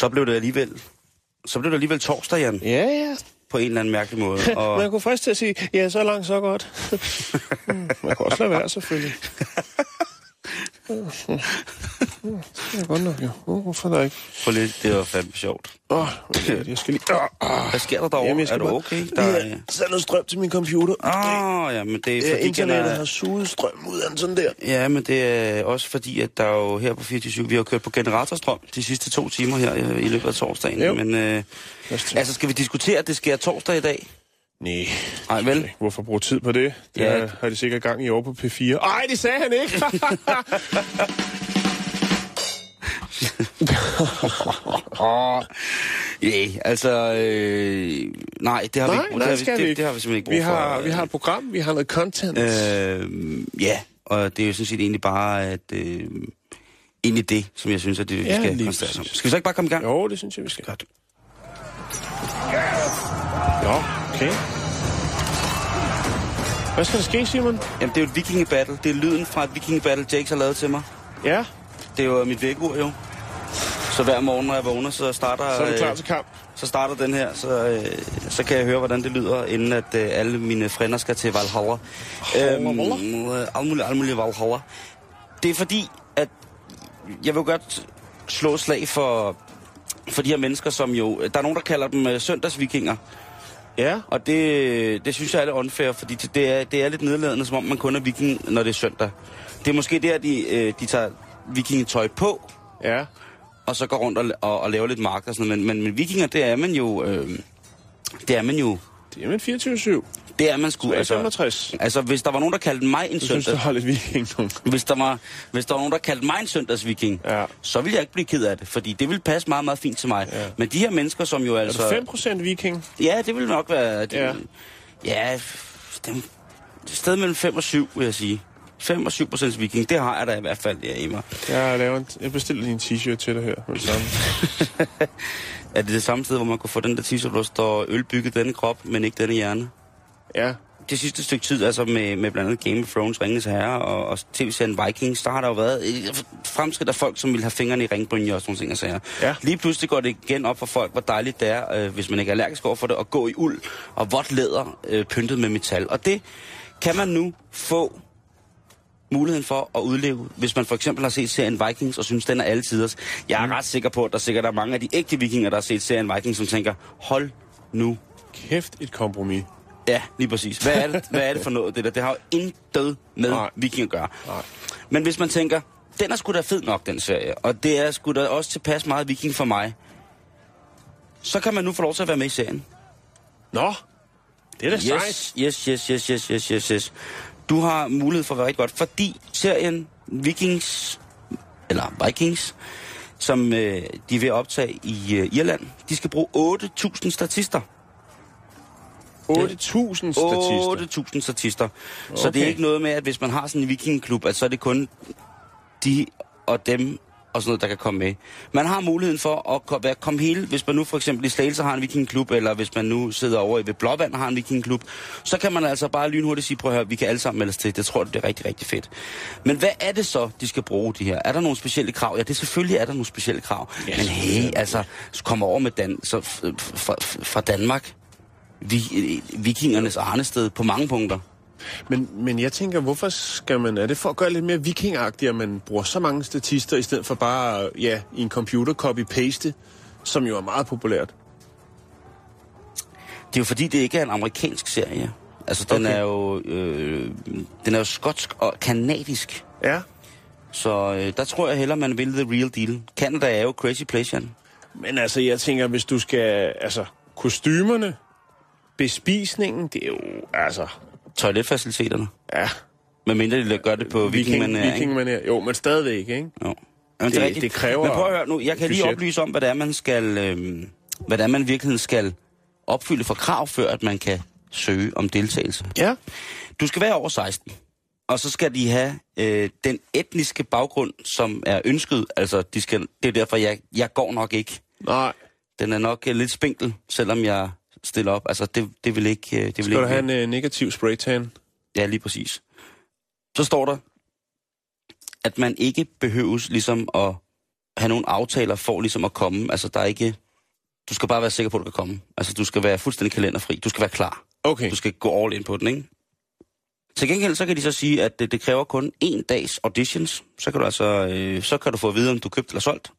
Så blev det alligevel, så blev det alligevel torsdag, Jan, Ja, ja. på en eller anden mærkelig måde. Og Man kunne frisk til at sige, ja, så langt, så godt. Mm, Man kan også lade være, selvfølgelig. Det er godt nok, jo. Uh, Hvorfor da ikke? for lidt, det var fandme sjovt. Åh, oh, jeg skal lige... Oh, oh. Hvad sker der derovre? Jamen, er du bare okay? Der Der er sat noget strøm til min computer. Åh, oh, ja, men det er Ja, fordi, internettet den har suget strøm ud af den sådan der. Ja, men det er også fordi, at der er jo her på 24 vi har kørt på generatorstrøm de sidste to timer her øh, i løbet af torsdagen. Jo. Men øh, altså, skal vi diskutere, at det sker torsdag i dag? Nej. Nej, vel? Hvorfor bruge tid på det? Det Ja. har de sikkert gang i år på P4. Ej, det sagde han ikke! Ja, altså... Øh, nej, det har nej, vi ikke. nej, det, har skal det, vi ikke. det har vi simpelthen ikke vi brug for. har, vi har et program, vi har noget content. Øh, ja, og det er jo sådan set egentlig bare, at... Øh, egentlig det, som jeg synes, at det, vi Ja, skal koncentrere os om. Skal vi så ikke bare komme i gang? Jo, det synes jeg, vi skal. Godt. Ja, okay. Hvad skal der ske, Simon? Jamen, det er jo et vikingebattle. Det er lyden fra et vikingebattle, Jakes har lavet til mig. Ja, Det er jo mit vækkeur, jo. Så hver morgen, når jeg vågner, så starter, så er du klar øh, til kamp. så starter den her, så, øh, så kan jeg høre, hvordan det lyder, inden at øh, alle mine frænder skal til Valhalla. Øhm, øh, alt muligt, alt muligt Valhalla. Det er fordi, at jeg vil godt slå slag for, for de her mennesker, som jo... Der er nogen, der kalder dem øh, søndagsvikinger. Ja, Og det, det synes jeg er lidt unfair, fordi det- er, det er lidt nedladende, som om man kun er viking, når det er søndag. Det er måske der, de, øh, de tager vikingetøj på, ja. og så går rundt og, og, og laver lidt mark og sådan noget. Men, men, men vikinger, det er man jo... Øh, det er man jo... Det er med 24-7. Det er man sgu. Er Altså, 65. altså, hvis der var nogen, der kaldte mig en synes, søndag... har lidt viking. Hvis der, var, hvis der var nogen, der kaldte mig en søndagsviking, Ja. så ville jeg ikke blive ked af det, fordi det ville passe meget, meget fint til mig. Ja. Men de her mennesker, som jo Er altså... du 5% viking? Ja, det vil nok være... Det, Ja. ja. dem, et sted mellem 5 og 7, vil jeg sige. 5 og 7 procents viking, det har jeg da i hvert fald ja, i mig. Jeg, laver en, jeg bestiller lige en t-shirt til dig her. Det samme. Er det det samme sted, hvor man kunne få den der t-shirt, hvor der står øl bygget denne krop, men ikke denne hjerne? Ja, Det sidste stykke tid, altså med, med blandt andet Game of Thrones, Ringens Herre og, og tv-serien Vikings, der har der jo været et fremskridt af folk, som vil have fingrene i ringbrynje og sådan nogle ting og sager. Ja. Lige pludselig går det igen op for folk, hvor dejligt det er, øh, hvis man ikke er allergisk over for det, at gå i uld og vådt læder øh, pyntet med metal. Og det kan man nu få muligheden for at udleve, hvis man for eksempel har set serien Vikings og synes, den er alle tiders. Jeg er ret sikker på, at der sikkert er mange af de ægte vikinger, der har set serien Vikings, som tænker, hold nu kæft et kompromis. Ja, lige præcis. Hvad er det, hvad er det for noget, det der? Det har jo intet med Nej. viking at gøre. Nej. Men hvis man tænker, den er sgu da fed nok, den serie, og det er sgu da også tilpas meget viking for mig, så kan man nu få lov til at være med i serien. Nå, det er da sejt. Yes, yes, yes, yes, yes, yes, yes, yes. Du har mulighed for at være rigtig godt, fordi serien Vikings, eller Vikings, som øh, de er ved at optage i øh, Irland, de skal bruge 8.000 statister. 8.000 statister. 8.000 statister. Okay. Så det er ikke noget med, at hvis man har sådan en vikingklub, at så er det kun de og dem og sådan noget, der kan komme med. Man har muligheden for at være, komme hele, hvis man nu for eksempel i Slagelse har en vikingklub, eller hvis man nu sidder over i ved Blåvand har en vikingklub, så kan man altså bare lynhurtigt sige, prøv at høre, vi kan alle sammen melde os til. Det tror jeg, det er rigtig, rigtig fedt. Men hvad er det så, de skal bruge de her? Er der nogle specielle krav? Ja, det selvfølgelig er der nogle specielle krav. Ja, Men hey, altså, så kommer over med Dan, så fra Danmark, vi, vikingernes arnested på mange punkter. Men, men jeg tænker, hvorfor skal man... Er det for at gøre lidt mere vikingagtigt, at man bruger så mange statister, i stedet for bare, ja, i en computer copy-paste, som jo er meget populært? Det er jo fordi, det ikke er en amerikansk serie. Altså, den Okay. er jo øh, den er jo skotsk og kanadisk. Ja. Så øh, der tror jeg hellere, man vil the real deal. Canada er jo crazy place, Jan. Men altså, jeg tænker, hvis du skal... Altså, kostymerne, bespisningen, det er jo, altså, Toiletfaciliteterne. ja, Med mindre de gør det på vikingmanér, ikke? vikingmanér. Jo, men stadigvæk, ikke? Jo. Jamen, Det- er rigtigt. det kræver Men prøv at høre nu, jeg kan lige budget. oplyse om, hvad det er, man skal, øh, hvad det er, man virkelig skal opfylde for krav, før at man kan søge om deltagelse. Ja. Du skal være over 16, og så skal de have øh, den etniske baggrund, som er ønsket. Altså, de skal, det er derfor, jeg, jeg går nok ikke. Nej. Den er nok øh, lidt spinkel, selvom jeg stiller op. Altså, det, det vil ikke... øh, Det vil Skal ikke du have en øh, negativ spraytan? Ja, lige præcis. Så står der, at man ikke behøves ligesom at have nogle aftaler for ligesom at komme. Altså, der er ikke... Du skal bare være sikker på, at du kan komme. Altså, du skal være fuldstændig kalenderfri. Du skal være klar. Okay. Du skal gå all in på den, ikke? Til gengæld så kan de så sige, at det, det kræver kun en dags auditions. Så kan du altså, øh, så kan du få at vide, om du købt eller solgt.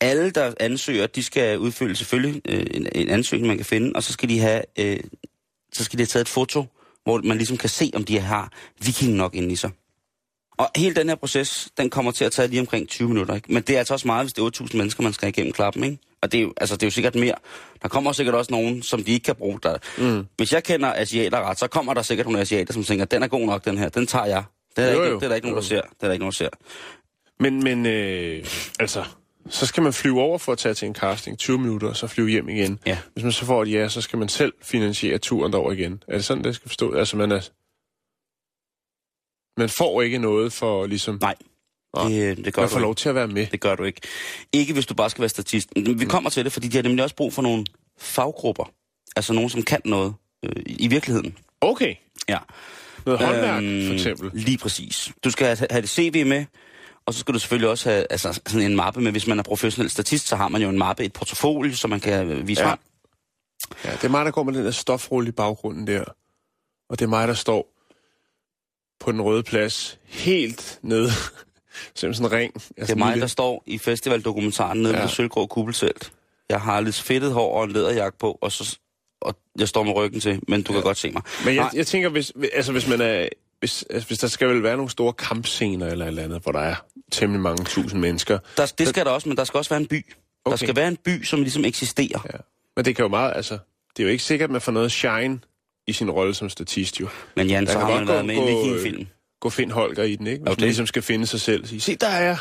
Alle, der ansøger, de skal udfylde selvfølgelig øh, en, en ansøgning, man kan finde, og så skal de have, øh, så skal de have taget et foto, hvor man ligesom kan se, om de har viking nok inde i sig. Og hele den her proces, den kommer til at tage lige omkring 20 minutter, ikke? Men det er altså også meget, hvis det er 8.000 mennesker, man skal igennem klappen, ikke? Og det er, jo, altså, det er jo sikkert mere. Der kommer sikkert også nogen, som de ikke kan bruge. Der. Mm. Hvis jeg kender asiater ret, så kommer der sikkert nogle asiater, som tænker, den er god nok, den her, den tager jeg. Det er, der Jo, ikke, jo. det er der ikke nogen, der ser. Det er der ikke nogen, der ser. Men, men øh, altså, så skal man flyve over for at tage til en casting 20 minutter, og så flyve hjem igen. Ja. Hvis man så får et ja, så skal man selv finansiere turen derover igen. Er det sådan, det skal forstå? Altså, man er... Man får ikke noget for ligesom... Nej, det, det gør Man får ikke. lov til at være med. Det gør du ikke. Ikke hvis du bare skal være statist. Vi kommer til det, fordi de har nemlig også brug for nogle faggrupper. Altså nogen, som kan noget øh, i virkeligheden. Okay. Ja. Noget håndværk, Øhm, for eksempel. Lige præcis. Du skal have, have det CV med, og så skal du selvfølgelig også have altså, sådan en mappe med. Hvis man er professionel statist, så har man jo en mappe, et portfolio, som man kan øh, vise Ja. frem. Ja, det er mig, der går med den der stofrulle i baggrunden der. Og det er mig, der står på den røde plads, helt nede. Som sådan en ring. Altså Det er mig, lille- der står i festivaldokumentaren nede Ja. ved Sølvgrå Kuppeltelt. Jeg har lidt fedtet hår og en læderjakke på, og, så, og jeg står med ryggen til, men du ja. kan godt se mig. Men jeg, Nej. jeg tænker, hvis, altså, hvis man er... Hvis, altså, hvis der skal vel være nogle store kampscener eller et eller andet, hvor der er temmelig mange tusind mennesker. Der, det skal der også, men der skal også være en by. Okay. Der skal være en by, som ligesom eksisterer. Ja. Men det kan jo meget, altså... Det er jo ikke sikkert, at man får noget shine i sin rolle som statist, jo. Men Jan, Der så har man været med i en gå, vikingfilm. Gå find Holger i den, ikke? Hvis Jo, man det- ligesom skal finde sig selv sige, se, der er jeg.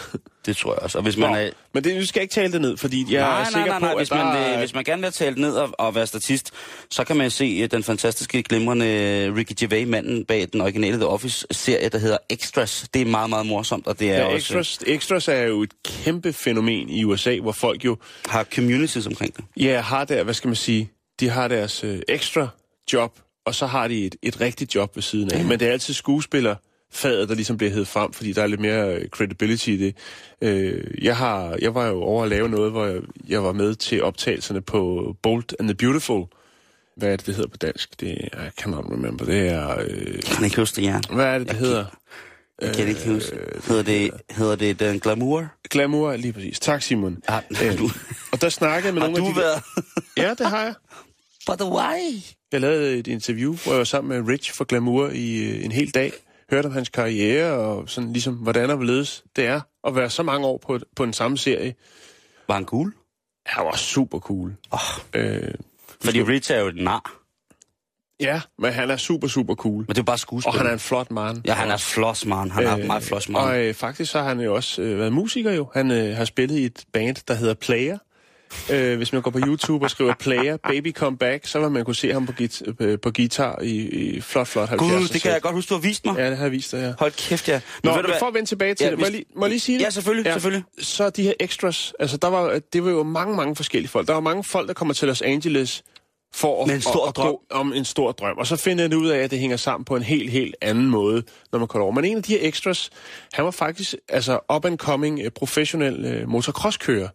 Det tror jeg også. Og hvis man Nå, er... Men det, du skal ikke tale det ned, fordi jeg nej, er nej, sikker nej, på, nej. at Hvis, der man, er- vil, hvis man gerne vil tale ned og, og være statist, så kan man se øh, den fantastiske, glimrende øh, Ricky Gervais, manden bag den originale The Office-serie, der hedder Extras. Det er meget, meget morsomt, og det er Ja, også, extras, extras er jo et kæmpe fænomen i USA, hvor folk jo har communities omkring det. ja, har der, hvad skal man sige, de har deres øh, ekstra job, og så har de et, et rigtigt job ved siden af. Men det er altid skuespiller faget, der ligesom bliver hævet frem, fordi der er lidt mere øh, credibility i det. Øh, jeg, har, jeg var jo over at lave noget, hvor jeg, jeg var med til optagelserne på Bold and the Beautiful. Hvad er det, det hedder på dansk? Det er, I cannot remember. Det er... Øh, Kan ikke huske det, Jan? hvad er det, det Jeg hedder? Jeg kan ikke huske. Øh, Hedder det, hedder det den glamour? Glamour, lige præcis. Tak, Simon. Har, Øh, du, og der snakkede jeg med har nogle du af de... været... Ja, det har jeg. But why? Jeg lavede et interview, hvor jeg var sammen med Rich for Glamour i øh, en hel dag. Hørte om hans karriere og sådan ligesom, hvordan og hvorledes det er at være så mange år på, på en samme serie. Var han cool? Han var super cool. Oh, Øh, fordi Rich er jo et nar. ja, men han er super, super cool. Men det er bare skuespil. Og han er en flot mand. Ja, han er floss, man. Han er meget floss, man. Og øh, faktisk så har han jo også øh, været musiker jo. Han øh, har spillet i et band, der hedder Player. Øh, hvis man går på YouTube og skriver Player, Baby Come Back, så vil man kunne se ham på, git- øh, på guitar i, i flot, flot 70'er Gud, det kan jeg godt huske, du har vist mig. Ja, det har jeg vist dig, ja. Hold kæft, ja. Nå, ved men for at vende tilbage til Ja, det, må, jeg hvis- lige, må jeg lige sige det? Ja, selvfølgelig, selvfølgelig. Så de her extras, altså der var, det var jo mange, mange forskellige folk. Der var mange folk, der kommer til Los Angeles for at, en stor at, drøm. gå om en stor drøm. Og så finder jeg ud af, at det hænger sammen på en helt, helt anden måde, når man kommer over. Men en af de her extras, han var faktisk altså up and coming uh, professionel uh, motocrosskører.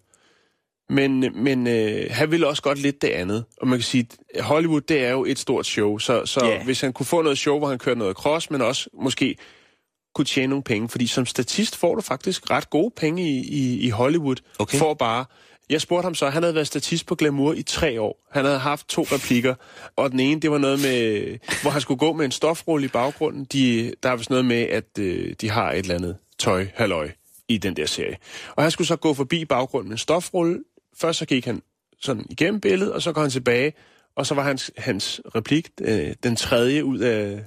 Men, men øh, han ville også godt lidt det andet. Og man kan sige, Hollywood, det er jo et stort show. Så, så yeah. hvis han kunne få noget show, hvor han kørte noget cross, men også måske kunne tjene nogle penge. Fordi som statist får du faktisk ret gode penge i, i, i Hollywood. Okay. For bare... Jeg spurgte ham så, han havde været statist på Glamour i tre år. Han havde haft to replikker, og den ene, det var noget med, hvor han skulle gå med en stofrulle i baggrunden. De, der er vist noget med, at øh, de har et eller andet tøj, halløj, i den der serie. Og han skulle så gå forbi baggrunden med en stofrulle. Først så gik han sådan igennem billedet, og så går han tilbage, Og så var hans, hans replik øh, den tredje ud af,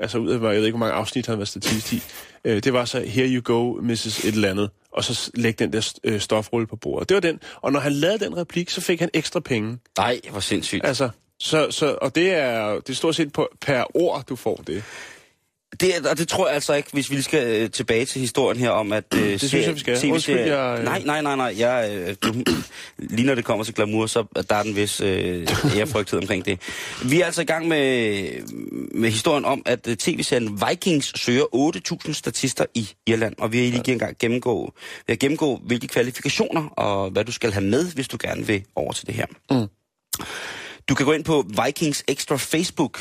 altså ud af, jeg ved ikke, hvor mange afsnit han var statist i. Øh, det var så, here you go, Mrs. et eller andet. Og så lægge den der øh, stofrulle på bordet. Det var den. Og når han lavede den replik, så fik han ekstra penge. Nej, hvor sindssygt. Altså, så, så, og det er, det er stort set på, per ord, du får det. Det, og det tror jeg altså ikke, hvis vi lige skal øh, tilbage til historien her om, at... Øh, det synes jeg, vi skal. Undskyld, jeg, øh- Nej, nej, nej, nej. Jeg, øh, du, lige når det kommer til glamour, så der er den vis øh, ærefrygthed omkring det. Vi er altså i gang med, med historien om, at øh, tv-serien Vikings søger 8.000 statister i Irland. Og vi har lige engang gennemgå, vi har gennemgå, hvilke kvalifikationer og hvad du skal have med, hvis du gerne vil over til det her. Mm. Du kan gå ind på Vikings Extra Facebook.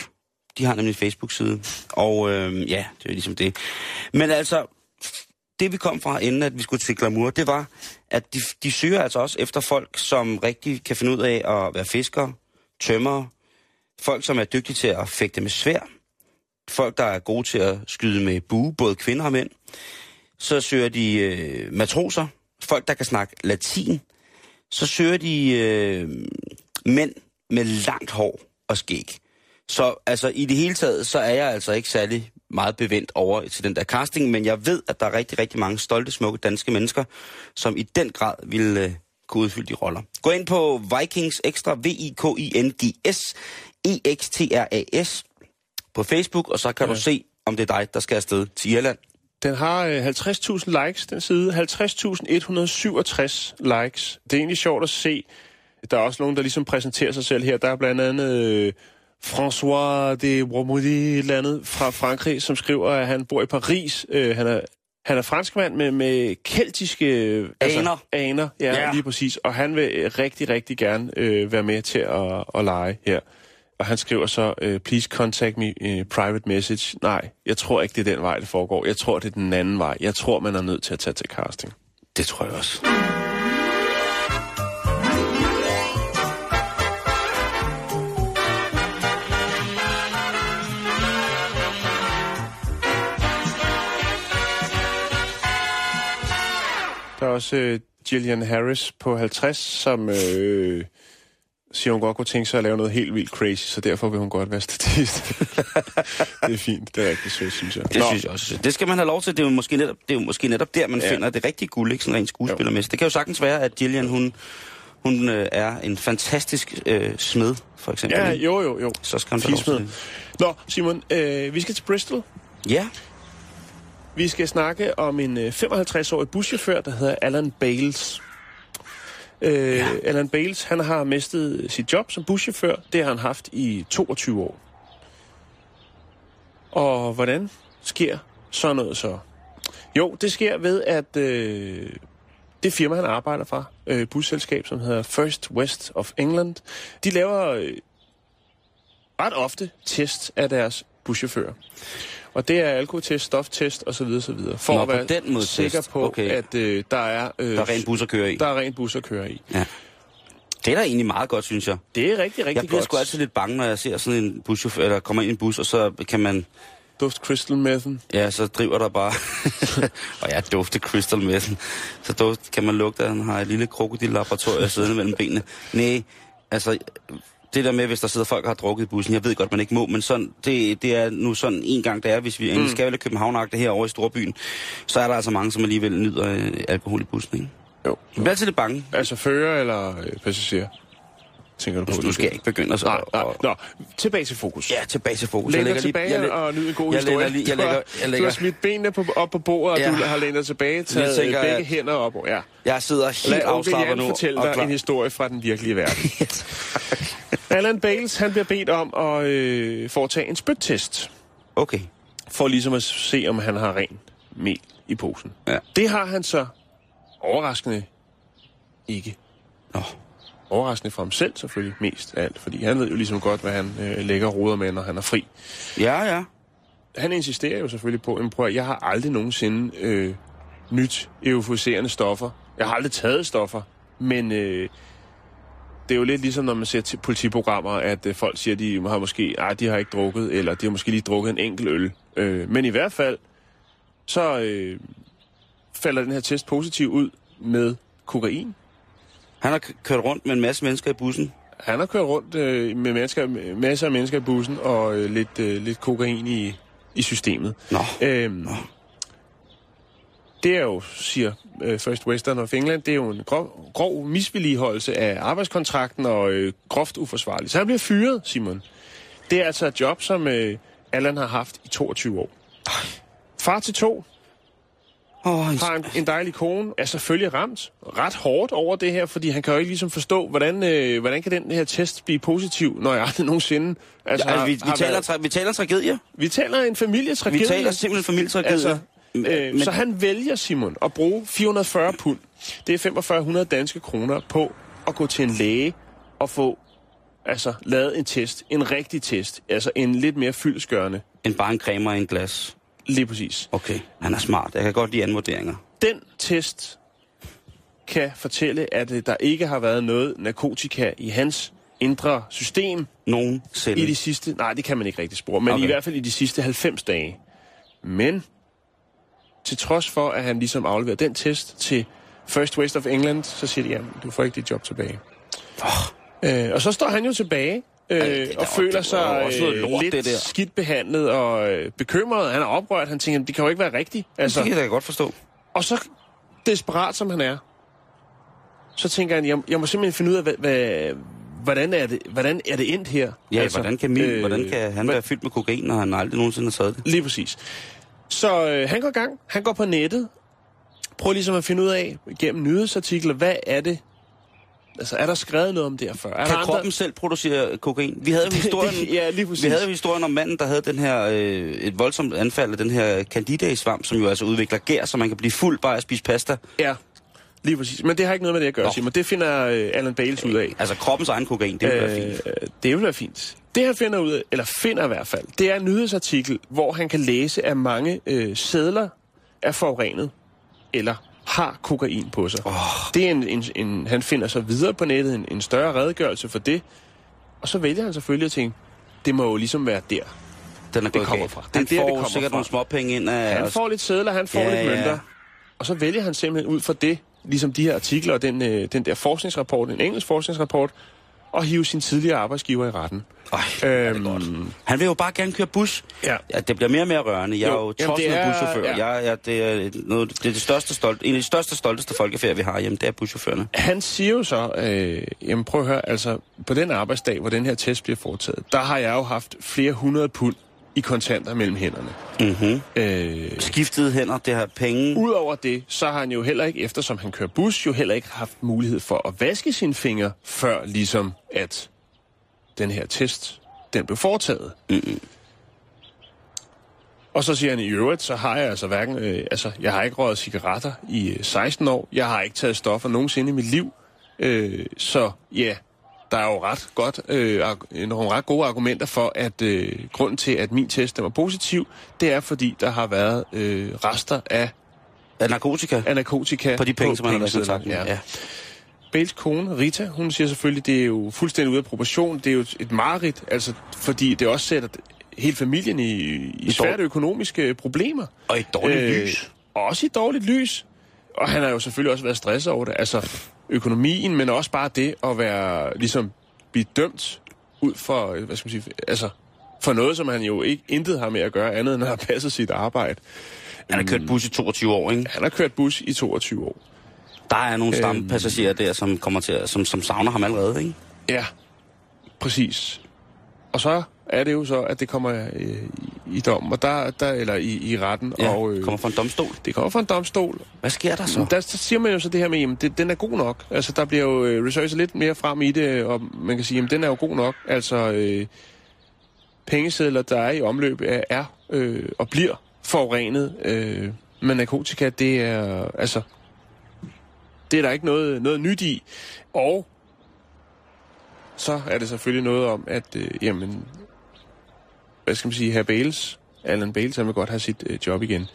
De har nemlig en Facebook-side. Og øh, ja, det er ligesom det. Men altså, det vi kom fra, inden at vi skulle til glamour, det var, at de, de søger altså også efter folk, som rigtig kan finde ud af at være fiskere, tømmer, folk, som er dygtige til at fægte med svær, folk, der er gode til at skyde med bue, både kvinder og mænd. Så søger de øh, matroser, folk, der kan snakke latin. Så søger de øh, mænd med langt hår og skæg. Så altså i det hele taget, så er jeg altså ikke særlig meget bevendt over til den der casting, men jeg ved, at der er rigtig, rigtig mange stolte, smukke danske mennesker, som i den grad vil øh, kunne udfylde de roller. Gå ind på Vikings Extra, V-I-K-I-N-G-S, E E-X-T-R-A-S på Facebook, og så kan ja. du se, om det er dig, der skal afsted til Irland. Den har øh, 50.000 likes, den side. 50.167 likes. Det er egentlig sjovt at se. Der er også nogen, der ligesom præsenterer sig selv her. Der er blandt andet øh, François de eller andet fra Frankrig, som skriver, at han bor i Paris. Øh, han er han er franskmand med, med keltiske øh, Aner. aner ja, Ja. lige præcis. Og han vil øh, rigtig, rigtig gerne øh, være med til at, at lege her. Og han skriver så, øh, please contact me private message. Nej, jeg tror ikke, det er den vej, det foregår. Jeg tror, det er den anden vej. Jeg tror, man er nødt til at tage til casting. Det tror jeg også. Der er også øh, Gillian Harris på 50, som øh, siger, hun godt kunne tænke sig at lave noget helt vildt crazy, så derfor vil hun godt være statist. det er fint. Det er rigtig sødt, synes jeg. Det synes jeg også. Det skal man have lov til. Det er jo måske netop, det er jo måske netop der, man ja. Finder det rigtige guld, ikke sådan rent skuespillermæssigt. Det kan jo sagtens være, at Gillian, hun, hun øh, er en fantastisk øh, smed, for eksempel. Ja, jo, jo, jo. Så skal hun. Nå, Simon, øh, vi skal til Bristol. Ja, Vi skal snakke om en øh, 55-årig buschauffør, der hedder Alan Bales. Øh, ja. Alan Bales, han har mistet sit job som buschauffør. Det har han haft i 22 år. Og hvordan sker sådan noget så? Jo, det sker ved, at øh, det firma, han arbejder fra, øh, busselskab, som hedder First West of England, de laver øh, ret ofte test af deres buschauffører. Og det er alkotest, stoftest osv. osv. For Nå, at være den måde sikker test. på, Okay. at øh, der er... Øh, der er rent bus at køre i. Der er rent bus at køre i. Ja. Det er da egentlig meget godt, synes jeg. Det er rigtig, rigtig Jeg bliver godt. sgu altid lidt bange, når jeg ser sådan en buschauffør, eller kommer ind i en bus, og så kan man, Duft crystal methen. ja, så driver der bare, og jeg dufter crystal messen, så duft, kan man lugte, at han har et lille krokodil-laboratorium siddende mellem benene. Nej, altså, det der med, hvis der sidder folk og har drukket i bussen, jeg ved godt, man ikke må, men sådan, det, det er nu sådan en gang, det er, hvis vi endelig skal vel københavn herovre i Storbyen, så er der altså mange, som alligevel nyder øh, alkohol i bussen, ikke? Jo. Jeg bliver altid lidt bange. Altså fører eller øh, passager? Tænker du på Nu skal ikke begynde at... Nej, nej. og- Nå, tilbage til fokus. Ja, tilbage til fokus. Læn dig lægger lige- tilbage jeg og nyd en god jeg historie. lige- jeg Du lægger- jeg Du lægger- har smidt benene på, op på bordet, og Ja. du har lænet dig tilbage, taget tænker, begge at- hænder op. Ja. Jeg sidder helt Lad afslappet nu. fortælle og dig en historie fra den virkelige verden. Alan Bales, han bliver bedt om at øh, foretage en spyttest, Okay. for ligesom at se, om han har ren mel i posen. Ja. Det har han så overraskende ikke. Nå. Overraskende for ham selv selvfølgelig mest af alt, fordi han ved jo ligesom godt, hvad han øh, lægger og roder med, når han er fri. Ja, ja. Han insisterer jo selvfølgelig på, at prøv, jeg har aldrig nogensinde øh, nyt euforiserende stoffer. Jeg har aldrig taget stoffer, men øh, det er jo lidt ligesom, når man ser til politiprogrammer, at øh, folk siger, at de har måske, ah, de har ikke drukket, eller de har måske lige drukket en enkelt øl. Øh, men i hvert fald, så øh, falder den her test positiv ud med kokain. Han har kørt rundt med en masse mennesker i bussen. han har kørt rundt øh, med mennesker, masser af mennesker i bussen og øh, lidt, øh, lidt kokain i, i systemet. Nå. Øhm, det er jo, siger øh, First Western of England, det er jo en grov, grov misvedligeholdelse af arbejdskontrakten og øh, groft uforsvarligt. Så han bliver fyret, Simon. Det er altså et job, som øh, Allan har haft i 22 år. Far til to, Oh, en... har en, en dejlig kone, er selvfølgelig ramt ret hårdt over det her, fordi han kan jo ikke ligesom forstå, hvordan, øh, hvordan kan den her test blive positiv, når jeg aldrig nogensinde... Altså, altså, vi, vi, taler, været... tra- vi taler tragedie. Vi taler en familietragedie. Vi taler simpelthen familietragedie. Altså, øh, men... Så han vælger, Simon, at bruge 440 pund, det er 4500 danske kroner, på at gå til en læge og få altså, lavet en test. En rigtig test. Altså en lidt mere fyldskørende. En bare en cremer i en glas. Lige præcis. Okay, han er smart. Jeg kan godt lide anvurderinger. Den test kan fortælle, at øh, der ikke har været noget narkotika i hans indre system. Nogen selv. I de sidste... Nej, det kan man ikke rigtig spore, men okay. i hvert fald i de sidste 90 dage. Men til trods for, at han ligesom afleverer den test til First West of England, så siger de, jamen, du får ikke dit job tilbage. Oh. Øh, og så står han jo tilbage øh, og føler sig øh, lort, lidt det der. skidt behandlet og øh, bekymret. Han er oprørt. Han tænker, det kan jo ikke være rigtigt. Altså, det kan jeg godt forstå. Og så desperat som han er, så tænker han, jeg, jeg må simpelthen finde ud af, hvad, hvad, hvordan, er det, hvordan er det endt her? Ja, altså, hvordan, kan min, øh, hvordan kan han være fyldt med kokain, når han aldrig nogensinde har taget det? Lige præcis. Så øh, han går i gang. Han går på nettet. Prøver ligesom at finde ud af, gennem nyhedsartikler, hvad er det, Altså, er der skrevet noget om det her før? Er kan der kroppen andre... selv producere kokain? Vi havde jo historien, ja, lige vi havde jo historien om manden, der havde den her, øh, et voldsomt anfald af den her candida-svamp, som jo altså udvikler gær, så man kan blive fuld bare at spise pasta. Ja, lige præcis. Men det har ikke noget med det at gøre, Simon. Det finder øh, Alan Bales ud af. Altså kroppens egen kokain, det vil øh, være fint. Det vil være fint. Det han finder ud af, eller finder i hvert fald, det er en nyhedsartikel, hvor han kan læse, at mange øh, sædler er forurenet, eller har kokain på sig. Oh. Det er en, en, en, han finder så videre på nettet en, en større redegørelse for det, og så vælger han selvfølgelig at tænke, det må jo ligesom være der, den er det kommer fra. Det er der, får det sikkert fra. nogle småpenge ind af... Han får lidt sædler, han får ja, lidt mønter, ja. og så vælger han simpelthen ud fra det, ligesom de her artikler og den, øh, den der forskningsrapport, en engelsk forskningsrapport, og hive sin tidligere arbejdsgiver i retten. Ej, øhm, Han vil jo bare gerne køre bus. Ja. ja det bliver mere og mere rørende. Jeg jo, er jo tosset buschauffør. Ja. Jeg, ja, det, er noget, det er det største stolt, en af de største stolteste folkefærd, vi har hjemme, det er buschaufførerne. Han siger jo så, øh, jamen prøv at høre, altså på den arbejdsdag, hvor den her test bliver foretaget, der har jeg jo haft flere hundrede pund i kontanter mellem hænderne. Mm-hmm. Øh, Skiftede hænder, det har penge. Udover det, så har han jo heller ikke, eftersom han kører bus, jo heller ikke haft mulighed for at vaske sine fingre, før ligesom at den her test, den blev foretaget. Mm-hmm. Og så siger han, i øvrigt, så har jeg altså hverken, øh, altså, jeg har ikke røget cigaretter i 16 øh, år, jeg har ikke taget stoffer nogensinde i mit liv, øh, så ja, der er jo ret godt, øh, nogle ret gode argumenter for, at øh, grunden til, at min test var positiv, det er, fordi der har været øh, rester af, af narkotika. Af narkotika på de penge, som man har været i. Ja. ja. Bales kone, Rita, hun siger selvfølgelig, det er jo fuldstændig ude af proportion. Det er jo et mareridt, altså, fordi det også sætter hele familien i, i svært økonomiske problemer. Og i dårligt øh, lys. Også i dårligt lys. Og han har jo selvfølgelig også været stresset over det. Altså, økonomien, men også bare det at være, ligesom, blive dømt ud for, hvad skal man sige, altså, for noget, som han jo ikke intet har med at gøre andet, end at have passet sit arbejde. Han har kørt bus i 22 år, ikke? Han har kørt bus i 22 år. Der er nogle stampassagerer der, som kommer til, som, som savner ham allerede, ikke? Ja, præcis. Og så er det jo så, at det kommer øh, i dom, og der, der, eller i, i retten. Ja, og, øh, kommer fra en domstol. Det kommer fra en domstol. Hvad sker der så? Der, der siger man jo så det her med, jamen, det, den er god nok. Altså, der bliver jo øh, researchet lidt mere frem i det, og man kan sige, jamen, den er jo god nok. Altså, øh, pengesedler, der er i omløb, er, er øh, og bliver forurenet. Øh, men narkotika, det er, altså, det er der ikke noget, noget nyt i. Og så er det selvfølgelig noget om, at øh, jamen, hvad skal man sige, herr Bales, Alan Bales, han vil godt have sit øh, job igen.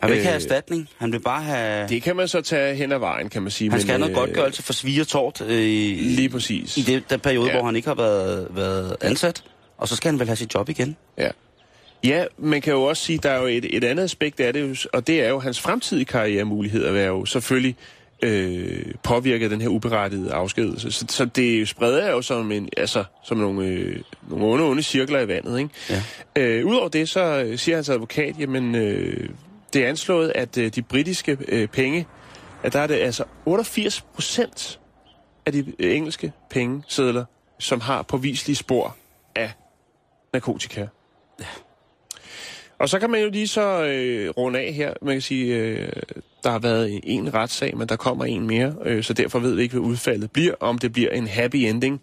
Han vil ikke have øh, erstatning. Han vil bare have... Det kan man så tage hen ad vejen, kan man sige. Han skal men, have noget øh, godtgørelse for svige tort. Øh, lige præcis. I det, den periode, ja. hvor han ikke har været, været ansat. Og så skal han vel have sit job igen. Ja. Ja, man kan jo også sige, der er jo et, et andet aspekt af det, og det er jo hans fremtidige karrieremuligheder, er jo selvfølgelig øh, påvirket af den her uberettigede afskedelse. Så, så det spreder jo som, en, altså, som nogle, øh, nogle onde, onde cirkler i vandet. Ikke? Ja. Øh, Udover det, så øh, siger hans advokat, jamen øh, det er anslået, at øh, de britiske øh, penge, at der er det altså 88 procent af de øh, engelske pengesedler, som har påviselige spor af narkotika. Og så kan man jo lige så øh, runde af her. Man kan sige, øh, der har været en retssag, men der kommer en mere, øh, så derfor ved vi ikke, hvad udfaldet bliver, om det bliver en happy ending.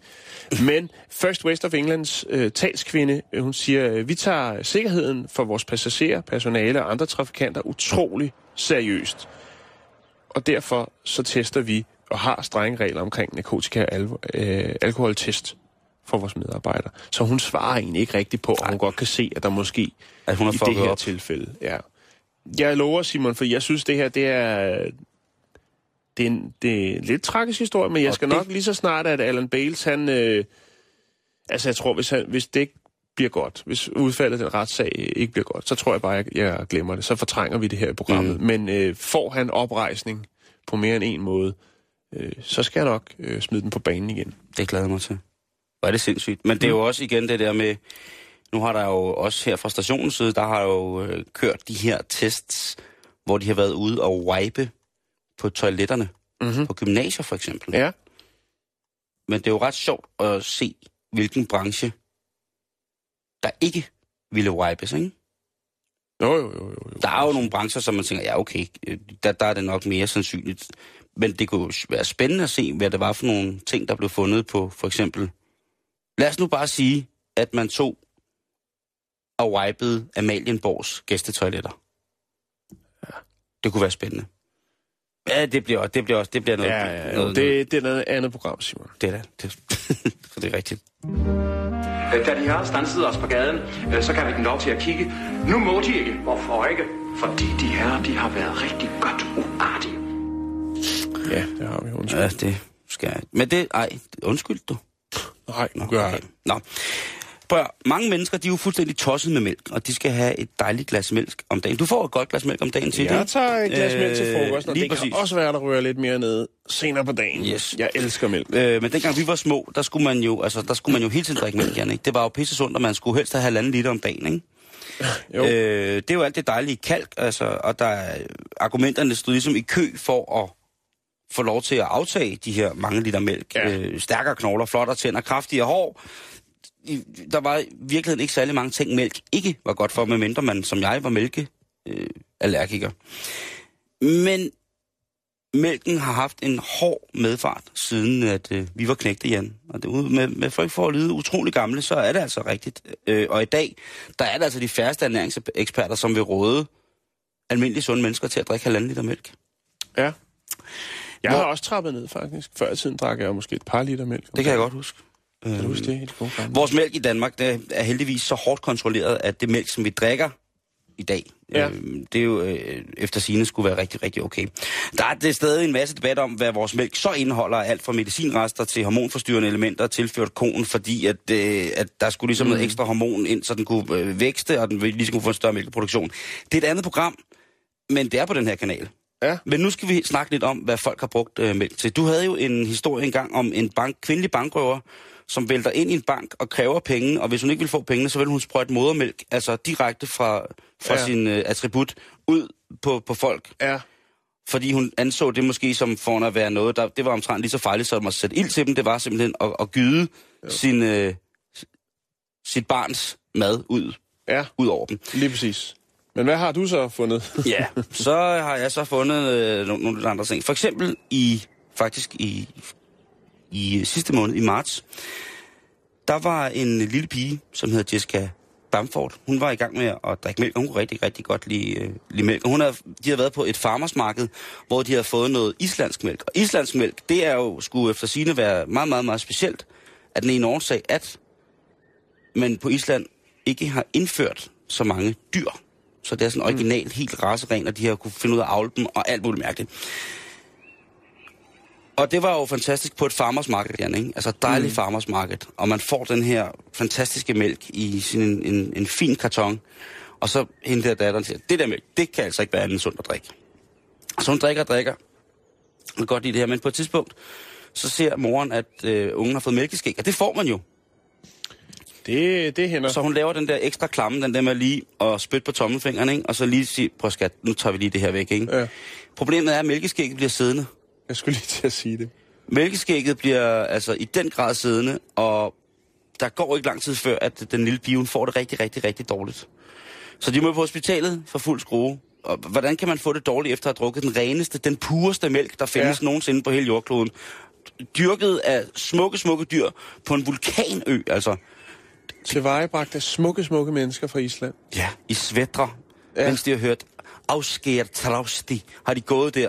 Men First West of Englands øh, talskvinde, øh, hun siger, øh, vi tager sikkerheden for vores passagerer, personale og andre trafikanter utrolig seriøst. Og derfor så tester vi og har strenge regler omkring narkotika og al- øh, alkoholtest for vores medarbejdere. Så hun svarer egentlig ikke rigtigt på, om hun godt kan se, at der måske At hun har i det her op. tilfælde. Ja. Jeg lover, Simon, for jeg synes, det her, det er... Det er en, det er en lidt tragisk historie, men jeg Og skal det- nok lige så snart, at Alan Bales, han... Øh, altså, jeg tror, hvis, han, hvis det ikke bliver godt, hvis udfaldet af den retssag ikke bliver godt, så tror jeg bare, jeg, jeg glemmer det. Så fortrænger vi det her i programmet. Mm. Men øh, får han oprejsning på mere end en måde, øh, så skal jeg nok øh, smide den på banen igen. Det glæder jeg mig til. Hvor er det sindssygt. Men det er jo også igen det der med, nu har der jo også her fra stationens side, der har jo øh, kørt de her tests, hvor de har været ude og wipe på toiletterne. Mm-hmm. På gymnasier for eksempel. Ja. Men det er jo ret sjovt at se, hvilken branche, der ikke ville wipes, ikke? Jo, jo, jo, jo. Der er jo nogle brancher, som man tænker, ja okay, øh, der, der er det nok mere sandsynligt. Men det kunne være spændende at se, hvad det var for nogle ting, der blev fundet på for eksempel... Lad os nu bare sige, at man tog og wipede Amalienborgs gæstetoiletter. Ja. Det kunne være spændende. Ja, det bliver, det bliver også det bliver noget... Ja, ja, ja. noget, Det, det er noget andet program, Simon. det er da. Det, det er rigtigt. Øh, Da de har stanset os på gaden, øh, så gav vi dem lov til at kigge. Nu må de ikke. Hvorfor ikke? Fordi de her, de har været rigtig godt uartige. Ja, det har vi. Undskyld. Ja, det skal jeg. Men det... Ej, undskyld du. Nej, nu gør jeg. Okay. Nå. Prøv mange mennesker, de er jo fuldstændig tosset med mælk, og de skal have et dejligt glas mælk om dagen. Du får et godt glas mælk om dagen til det. Jeg tager et glas mælk til Øh, frokost, og lige det præcis. kan også være, der rører lidt mere ned senere på dagen. Yes. Jeg elsker mælk. Øh, men dengang vi var små, der skulle man jo, altså, der skulle man jo hele tiden drikke mælk, Jan, ikke? Det var jo pisse sundt, og man skulle helst have halvanden liter om dagen, ikke? Jo. Øh, det er jo alt det dejlige kalk, altså, og der er, argumenterne stod ligesom i kø for at få lov til at aftage de her mange liter mælk. Ja. Øh, stærkere knogler, flottere tænder, kraftigere hår. Der var i virkeligheden ikke særlig mange ting, mælk ikke var godt for, medmindre man, som jeg, var mælkeallergiker. Øh. Men mælken har haft en hård medfart, siden at øh, vi var knægte, Jan. Og det, med, med folk for at lyde utrolig gamle, så er det altså rigtigt. Øh, og i dag, der er det altså de færreste ernæringseksperter, som vil råde almindelige sunde mennesker til at drikke halvanden liter mælk. Ja. Jeg Hvor- har også trappet ned, faktisk. Før i tiden drak jeg måske et par liter mælk. Det kan jeg godt huske. Kan du huske det? i de gode gamle? Vores mælk i Danmark det er heldigvis så hårdt kontrolleret, at det mælk, som vi drikker i dag, Ja. øh, det er jo øh, efter sine skulle være rigtig, rigtig okay. Der er det stadig en masse debat om, hvad vores mælk så indeholder, alt fra medicinrester til hormonforstyrrende elementer tilført konen, fordi at, øh, at der skulle ligesom mm. noget ekstra hormon ind, så den kunne øh, vækste, og den ligesom kunne få en større mælkeproduktion. Det er et andet program, men det er på den her kanal. Ja. Men nu skal vi snakke lidt om, hvad folk har brugt øh, mælk til. Du havde jo en historie engang om en bank, kvindelig bankrøver, som vælter ind i en bank og kræver penge, og hvis hun ikke vil få pengene, så vil hun sprøjte modermælk, altså direkte fra, fra Ja. ja. sin øh, attribut, ud på, på folk. Ja. Fordi hun anså det måske som for at være noget, der, det var omtrent lige så farligt som at sætte ild til dem. Det var simpelthen at, at gyde sin, øh, sit barns mad ud, Ja, ud over dem. lige præcis. Men hvad har du så fundet? Ja, så har jeg så fundet øh, nogle, nogle andre ting. For eksempel i, faktisk i, i sidste måned, i marts, der var en lille pige, som hedder Jessica Bamford. Hun var i gang med at drikke mælk, og hun kunne rigtig, rigtig godt lide, øh, lide mælk. Og hun havde, de havde været på et farmersmarked, hvor de havde fået noget islandsk mælk. Og islandsk mælk, det er jo, skulle efter sine være meget, meget, meget specielt, at den ene årsag, at man på Island ikke har indført så mange dyr. Så det er sådan originalt, mm. helt raseren, og de har kunne finde ud af at avle dem, og alt muligt mærkeligt. Og det var jo fantastisk på et farmers market, Jan, ikke? Altså dejligt mm. farmers market. Og man får den her fantastiske mælk i sådan en, en, en fin karton. Og så hende der datteren siger, det der mælk, det kan altså ikke være andet sundt at drikke. Så hun drikker og drikker. kan godt lide det her, men på et tidspunkt, så ser moren, at øh, ungen har fået mælkeskæg, og det får man jo. Det, det hænder. Så hun laver den der ekstra klamme, den der med lige at spytte på tommelfingeren, ikke? og så lige sige, prøv skat, nu tager vi lige det her væk. Ikke? Ja. Problemet er, at mælkeskægget bliver siddende. Jeg skulle lige til at sige det. Mælkeskægget bliver altså i den grad siddende, og der går ikke lang tid før, at den lille pige får det rigtig, rigtig, rigtig dårligt. Så de må på hospitalet for fuld skrue. Og hvordan kan man få det dårligt efter at have drukket den reneste, den pureste mælk, der findes. Ja. nogensinde på hele jordkloden? Dyrket af smukke, smukke dyr på en vulkanø, altså. Tilvejebragt af smukke, smukke mennesker fra Island. Ja. I svætter, ja. Mens de har hørt Afskær Trausti, har de gået der.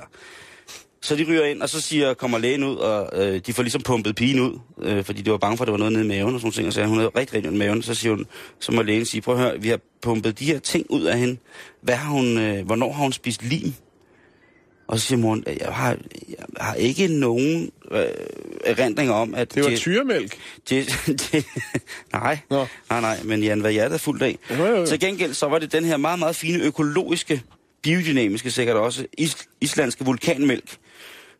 Så de ryger ind, og så siger, kommer lægen ud, og øh, de får ligesom pumpet pigen ud, øh, fordi de var bange for, at der var noget nede i maven og sådan ting. Og så hun havde rigtig, rigtig ondt i maven. Så siger hun, så må lægen sige, prøv at høre, vi har pumpet de her ting ud af hende. Hvad har hun, øh, hvornår har hun spist lim? Og så siger moren, jeg har, jeg har ikke nogen øh, erindringer om, at... Det var tyremælk. Nej, Nå. nej, nej, men Jan, hvad hjertet er fuldt af. Jo, jo, jo. Til gengæld så var det den her meget, meget fine økologiske, biodynamiske sikkert også, is- islandske vulkanmælk,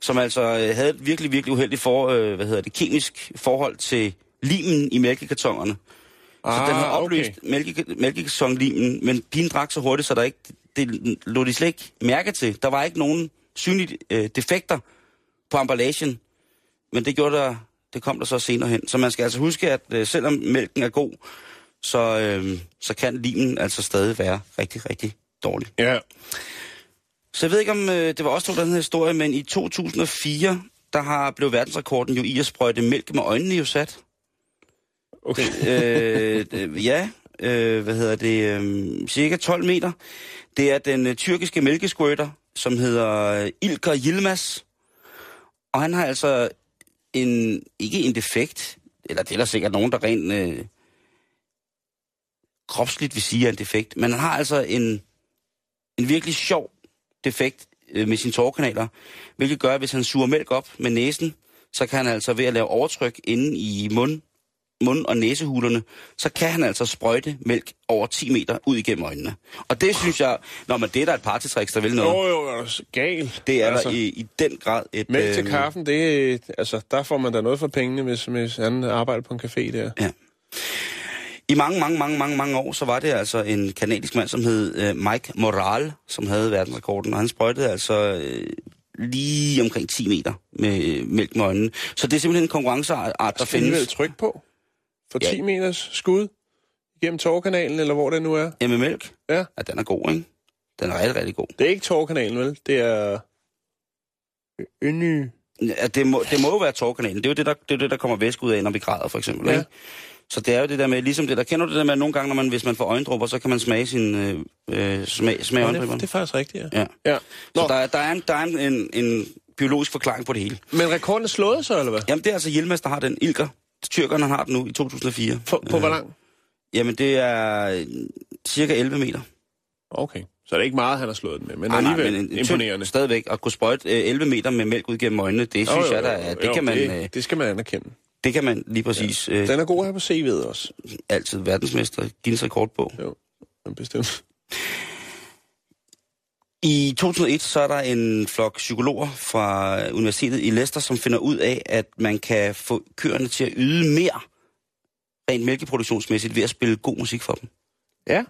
som altså øh, havde et virkelig, virkelig uheldigt for, øh, hvad hedder det, kemisk forhold til limen i mælkekartonerne. Ah, så den havde opløst okay. okay. mælke, mælkekartonlimen, men pigen drak så hurtigt, så der ikke, det lå de slet ikke mærke til. Der var ikke nogen synlige øh, defekter på emballagen, men det gjorde der, det kom der så senere hen. Så man skal altså huske, at øh, selvom mælken er god, så, øh, så kan limen altså stadig være rigtig, rigtig dårlig. Ja. Så jeg ved ikke, om øh, det var også to, der den her historie, men i 2004, der har blev verdensrekorden jo i at sprøjte mælk med øjnene jo sat. Okay. øh, øh, ja, øh, hvad hedder det, øh, cirka 12 meter. Det er den øh, tyrkiske mælkesquirter, som hedder Ilker Yilmaz. Og han har altså en, ikke en defekt, eller det er der sikkert nogen, der rent øh, kropsligt vil sige er en defekt, men han har altså en, en virkelig sjov defekt øh, med sine tårkanaler, hvilket gør, at hvis han suger mælk op med næsen, så kan han altså ved at lave overtryk inde i mund, mund- og næsehulerne, så kan han altså sprøjte mælk over 10 meter ud igennem øjnene. Og det synes jeg, når man det er der et partytricks, der vil noget. Jo, jo, er du gal. Det er altså, der i, i den grad et... Mælk til øh, kaffen, det er, altså, der får man da noget for pengene, hvis, hvis han arbejder på en café der. Ja. I mange, mange, mange, mange, mange år, så var det altså en kanadisk mand, som hed øh, Mike Moral, som havde verdensrekorden, og han sprøjtede altså øh, lige omkring 10 meter med øh, mælk med øjnene. Så det er simpelthen en konkurrenceart, der findes findes. tryk på. For Ja. 10 meters skud gennem tårkanalen, eller hvor det nu er. Ja, med mælk. Ja. Ja, den er god, ikke? Den er rigtig, rigtig god. Det er ikke tårkanalen, vel? Det er... Øny. Ja, det, må, det må jo være tårkanalen. Det er jo det, der, det, er det, der kommer væske ud af, når vi græder, for eksempel. Ja. Ikke? Så det er jo det der med, ligesom det der, kender du det der med, at nogle gange, når man, hvis man får øjendrupper, så kan man smage sin øh, øh, smag, smag Ja, det, det er faktisk rigtigt, ja. Ja. ja. Nå, Så der, er- der er, en, der er en, en, en biologisk forklaring på det hele. men rekorden er slået så, eller hvad? Jamen, det er altså Hjelmas, der har den. Ilker. Tyrkerne han har den nu i 2004. På, på hvor lang? Jamen, det er øh, cirka 11 meter. Okay. Så er det ikke meget, han har slået den med, men nej, alligevel men en, en imponerende. stadigvæk. At kunne sprøjte øh, 11 meter med mælk ud gennem øjnene, det synes Jo, jo, jeg, der jo, er, jo, det, kan man, det, øh, det skal man anerkende. det kan man lige præcis øh, Den er god her på CV'et også. altid verdensmester Guinness rekord på. Jo, bestemt. I 2001 så er der en flok psykologer fra Universitetet i Leicester, som finder ud af, at man kan få køerne til at yde mere rent mælkeproduktionsmæssigt ved at spille god musik for dem. Ja.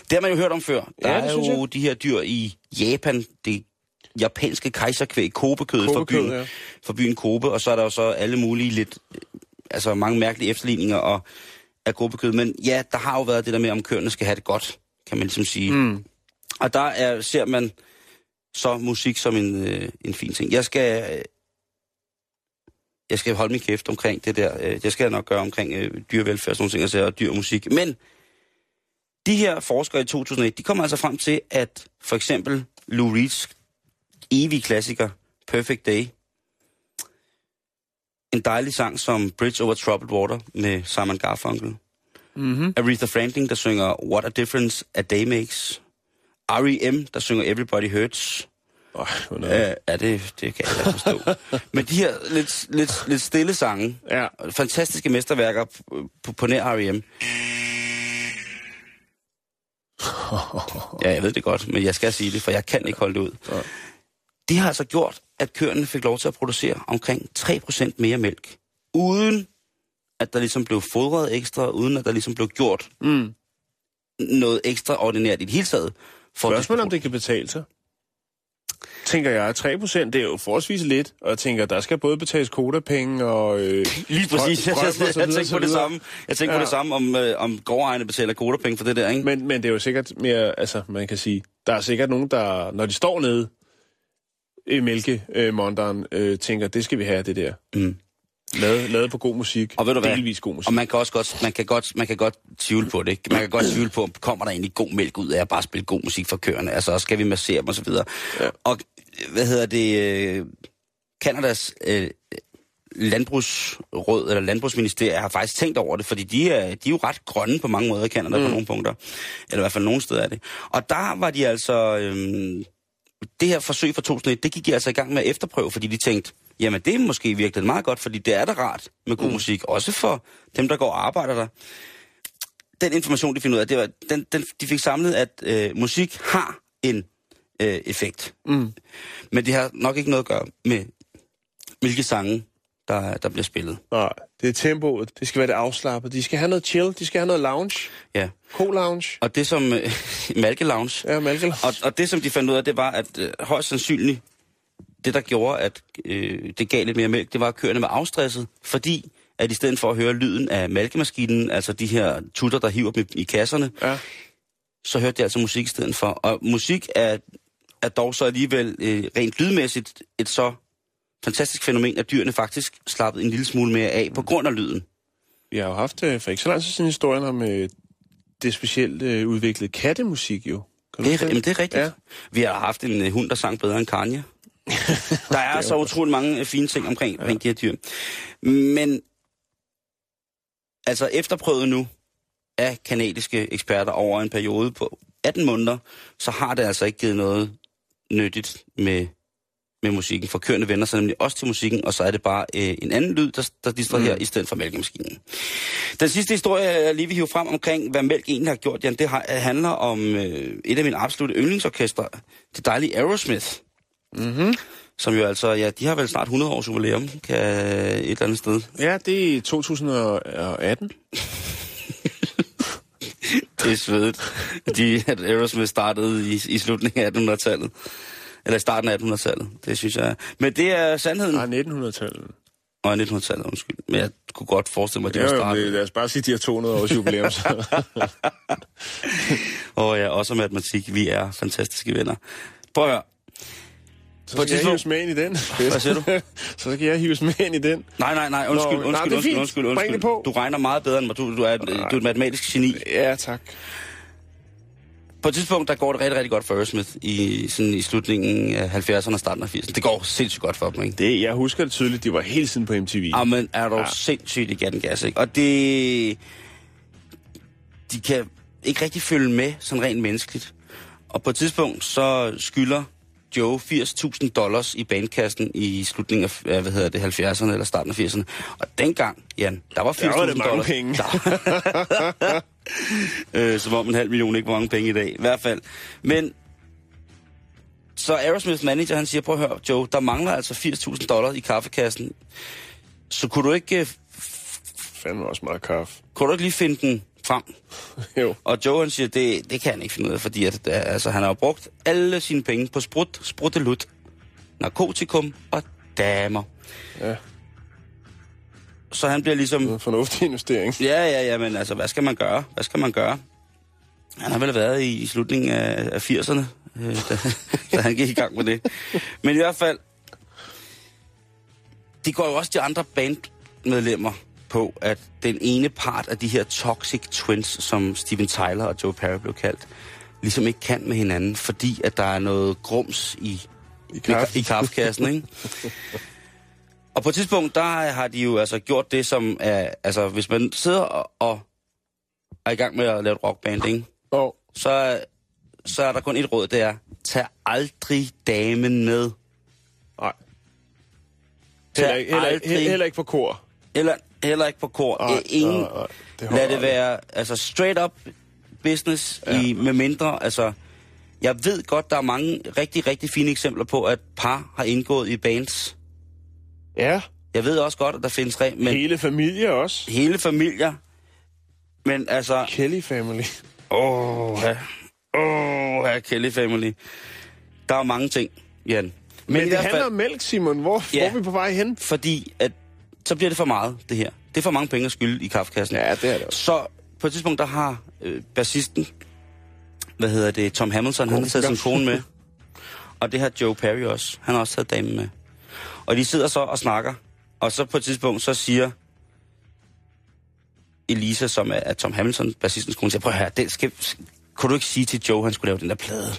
Det har man jo hørt om før. Der Ja, det er jo de her dyr i Japan, det japanske kejserkvæg, kobekødet fra byen, ja. fra byen Kobe, og så er der jo så alle mulige lidt, øh, altså mange mærkelige efterligninger og, af kobekød. Men ja, der har jo været det der med, om køerne skal have det godt, kan man ligesom sige. Mm. Og der er, ser man så musik som en, øh, en fin ting. Jeg skal, øh, jeg skal holde min kæft omkring det der. Øh, det skal jeg nok gøre omkring øh, dyrevelfærd og sådan nogle ting, og dyr musik. Men de her forskere i 2001, de kommer altså frem til, at for eksempel Lou Reeds evige klassiker, Perfect Day, en dejlig sang som Bridge Over Troubled Water med Simon Garfunkel, Mm-hmm. Aretha Franklin, der synger What a Difference a Day Makes. R.E.M., der synger Everybody Hurts. Oh, Uh, ja, det, det kan jeg da forstå. Men de her lidt, lidt, lidt stille sange, ja. fantastiske mesterværker på, på, nær R.E.M. Ja, jeg ved det godt, men jeg skal sige det, for jeg kan ikke holde det ud. Det har altså gjort, at køerne fik lov til at producere omkring 3% mere mælk, uden at der ligesom blev fodret ekstra, uden at der ligesom blev gjort Mm. noget ekstraordinært i det hele taget. At Spørgsmålet om det kan betale sig. Tænker jeg, 3 procent, det er jo forholdsvis lidt, og jeg tænker, der skal både betales kodapenge og... Øh, Lige præcis. Jeg, jeg, jeg, tænkte så på det samme. Jeg tænkte ja. på det samme, om, øh, om gårdejerne betaler kodapenge for det der, ikke? Men, men det er jo sikkert mere, altså man kan sige, der er sikkert nogen, der, når de står nede i mælkemonderen, øh, tænker, det skal vi have, det der. Mm. Lavet, lavet på god musik. Og ved du hvad? Delvis god musik. Og man kan også godt, man kan godt, man kan godt tvivle på det. Ikke? Man kan godt tvivle på, om kommer der egentlig god mælk ud af at bare spille god musik for køerne? Altså, og skal vi massere dem og så videre. Ja. Og hvad hedder det? Øh, Kanadas øh, landbrugsråd, eller landbrugsministeriet, har faktisk tænkt over det, fordi de er, de er jo ret grønne på mange måder i Kanada mm. på nogle punkter. Eller i hvert fald nogle steder er det. Og der var de altså... Øh, det her forsøg fra 2001, det gik de altså i gang med at efterprøve, fordi de tænkte, jamen det er måske virkelig meget godt, fordi det er da rart med god mm. musik, også for dem, der går og arbejder der. Den information, de finder ud af, det var, den, den, de fik samlet, at øh, musik har en øh, effekt. Mm. Men det har nok ikke noget at gøre med, hvilke sange, der, der bliver spillet. Nej, det er tempoet. Det skal være det afslappet. De skal have noget chill. De skal have noget lounge. Ja. Co-lounge. Og det som øh, Malke Lounge, Ja, Malkel. Og, og det, som de fandt ud af, det var, at øh, højst sandsynligt, det der gjorde, at øh, det gav lidt mere mælk, det var, at køerne var afstresset, fordi at i stedet for at høre lyden af mælkemaskinen, altså de her tutter, der hiver dem i, i kasserne, Ja. så hørte de altså musik i stedet for. Og musik er, er dog så alligevel øh, rent lydmæssigt et så fantastisk fænomen, at dyrene faktisk slappede en lille smule mere af på grund af lyden. Vi har jo haft øh, for ikke så lang tid siden historien om øh, det specielt øh, udviklede kattemusik jo. Kan Det er, jamen, det er rigtigt. Ja. Vi har haft en øh, hund, der sang bedre end Kanye. der er så utrolig mange øh, fine ting omkring, omkring de her dyr. Men altså efterprøvet nu af kanadiske eksperter over en periode på 18 måneder, så har det altså ikke givet noget nyttigt med, med musikken. For køerne vender sig nemlig også til musikken, og så er det bare øh, en anden lyd, der, der distraherer mm. i stedet for mælkemaskinen. Den sidste historie, jeg lige vil hive frem omkring, hvad mælk egentlig har gjort, Jan, det har, handler om øh, et af mine absolutte yndlingsorkestre, det dejlige Aerosmith. Mm-hmm. Som jo altså, ja, de har vel snart 100 års jubilæum, kan et eller andet sted. Ja, det er i 2018. Det er svedigt. De, at Aerosmith startede i, i slutningen af 1800-tallet. Eller i starten af 1800-tallet. Det synes jeg. Men det er sandheden. Nej, 1900-tallet. Og 1900-tallet, undskyld. Men jeg kunne godt forestille mig, at det Ja, var starten. lad os bare sige, at de har 200 års jubilæum. Og ja, også matematik. Vi er fantastiske venner. Prøv at høre. Så På skal jeg hives med ind i den. Hvad siger du? så skal jeg hives med ind i den. Nej, nej, nej, undskyld, Nå, undskyld, nej, undskyld, fint. undskyld, Bring undskyld. det på. Du regner meget bedre end mig. Du, du, er, du er et matematisk geni. Ja, tak. På et tidspunkt, der går det rigtig, rigtig godt for Aerosmith i, sådan i slutningen af 70'erne og starten af 80'erne. Det går sindssygt godt for dem, ikke? Det, jeg husker det tydeligt, de var hele tiden på MTV. Jamen, er du ja. Sindssygt i gatten gas, ikke? Og det... De kan ikke rigtig følge med, sådan rent menneskeligt. Og på et tidspunkt, så skylder Joe 80.000 dollars i bandkassen i slutningen af, hvad hedder det, 70'erne eller starten af 80'erne. Og dengang, Jan, der var 80.000 Der var det mange dollars. penge. Der... øh, som om en halv million ikke var mange penge i dag. I hvert fald. Men så Aerosmith manager, han siger, prøv at høre, Joe, der mangler altså 80.000 dollars i kaffekassen. Så kunne du ikke, øh, Fandme også meget kaffe. kunne du ikke lige finde den frem? Jo. Og Joe han siger, det, det kan han ikke finde ud af, fordi at, øh, altså, han har brugt alle sine penge på sprut, spruttelut, narkotikum og damer. Ja. Så han bliver ligesom... En fornuftig investering. Ja, ja, ja, men altså, hvad skal man gøre? Hvad skal man gøre? Han har vel været i, i slutningen af, af 80'erne, øh, da, da han gik i gang med det. Men i hvert fald, de går jo også de andre bandmedlemmer på, at den ene part af de her toxic twins, som Steven Tyler og Joe Perry blev kaldt, ligesom ikke kan med hinanden, fordi at der er noget grums i, I kaffe. i kaffekassen, ikke? Og på et tidspunkt, der har de jo altså gjort det, som er, altså hvis man sidder og, og er i gang med at lave et rockband, ikke? Og Så, så er der kun et råd, det er, tag aldrig damen med. nej. Heller ikke, heller, aldrig- ikke, heller ikke på kor. Eller heller ikke på kor. Nej, Nej, Ingen, nej, nej. Det lad det være altså straight up business, Ja. i, med mindre, altså, Jeg ved godt, der er mange rigtig, rigtig fine eksempler på, at par har indgået i bands. Ja, Jeg ved også godt, at der findes re, men hele familie også. hele familier. Men altså, Kelly Family. åh, ja. åh, ja, Kelly Family. Der er mange ting, Jan. Men, Men det handler fald, om mælk, Simon. Hvor, Ja. hvor er vi på vej hen? fordi at, så bliver det for meget, det her. Det er for mange penge at skylde i kaffekassen. Ja, det er det også. Så på et tidspunkt, der har øh, bassisten, hvad hedder det, Tom Hamilton, han har taget sin kone med. Og det har Joe Perry også. Han har også taget damen med. Og de sidder så og snakker. Og så på et tidspunkt, så siger Elisa, som er, er Tom Hamilton, bassistens kone, siger, prøv at høre, det skal, kunne du ikke sige til Joe, han skulle lave den der plade?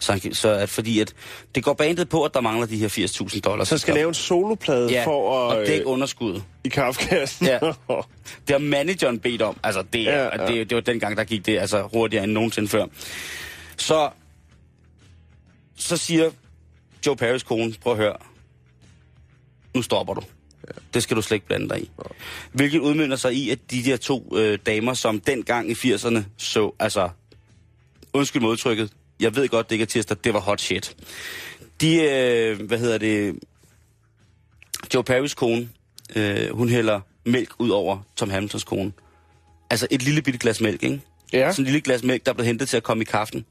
Så, så at, fordi at det går bandet på, at der mangler de her 80.000 dollars. Så skal lave en soloplade ja, for at... og dække øh, underskuddet. I kaffekassen. Ja. Det har manageren bedt om. Altså, det, Ja, ja, ja. ja. det, det var dengang, der gik det altså hurtigere end nogensinde før. Så, så siger Joe Paris kone, prøv at høre, nu stopper du. Det skal du slet ikke blande dig i. Hvilket udmynder sig i, at de der to øh, damer, som dengang i 80'erne så, altså, undskyld modtrykket, jeg ved godt, det ikke er tirsdag, det var hot shit. De, øh, hvad hedder det, Joe Paris kone, øh, hun hælder mælk ud over Tom Hamiltons kone. Altså et lille bitte glas mælk, ikke? Ja. Sådan et lille glas mælk, der er blevet hentet til at komme i kaffen,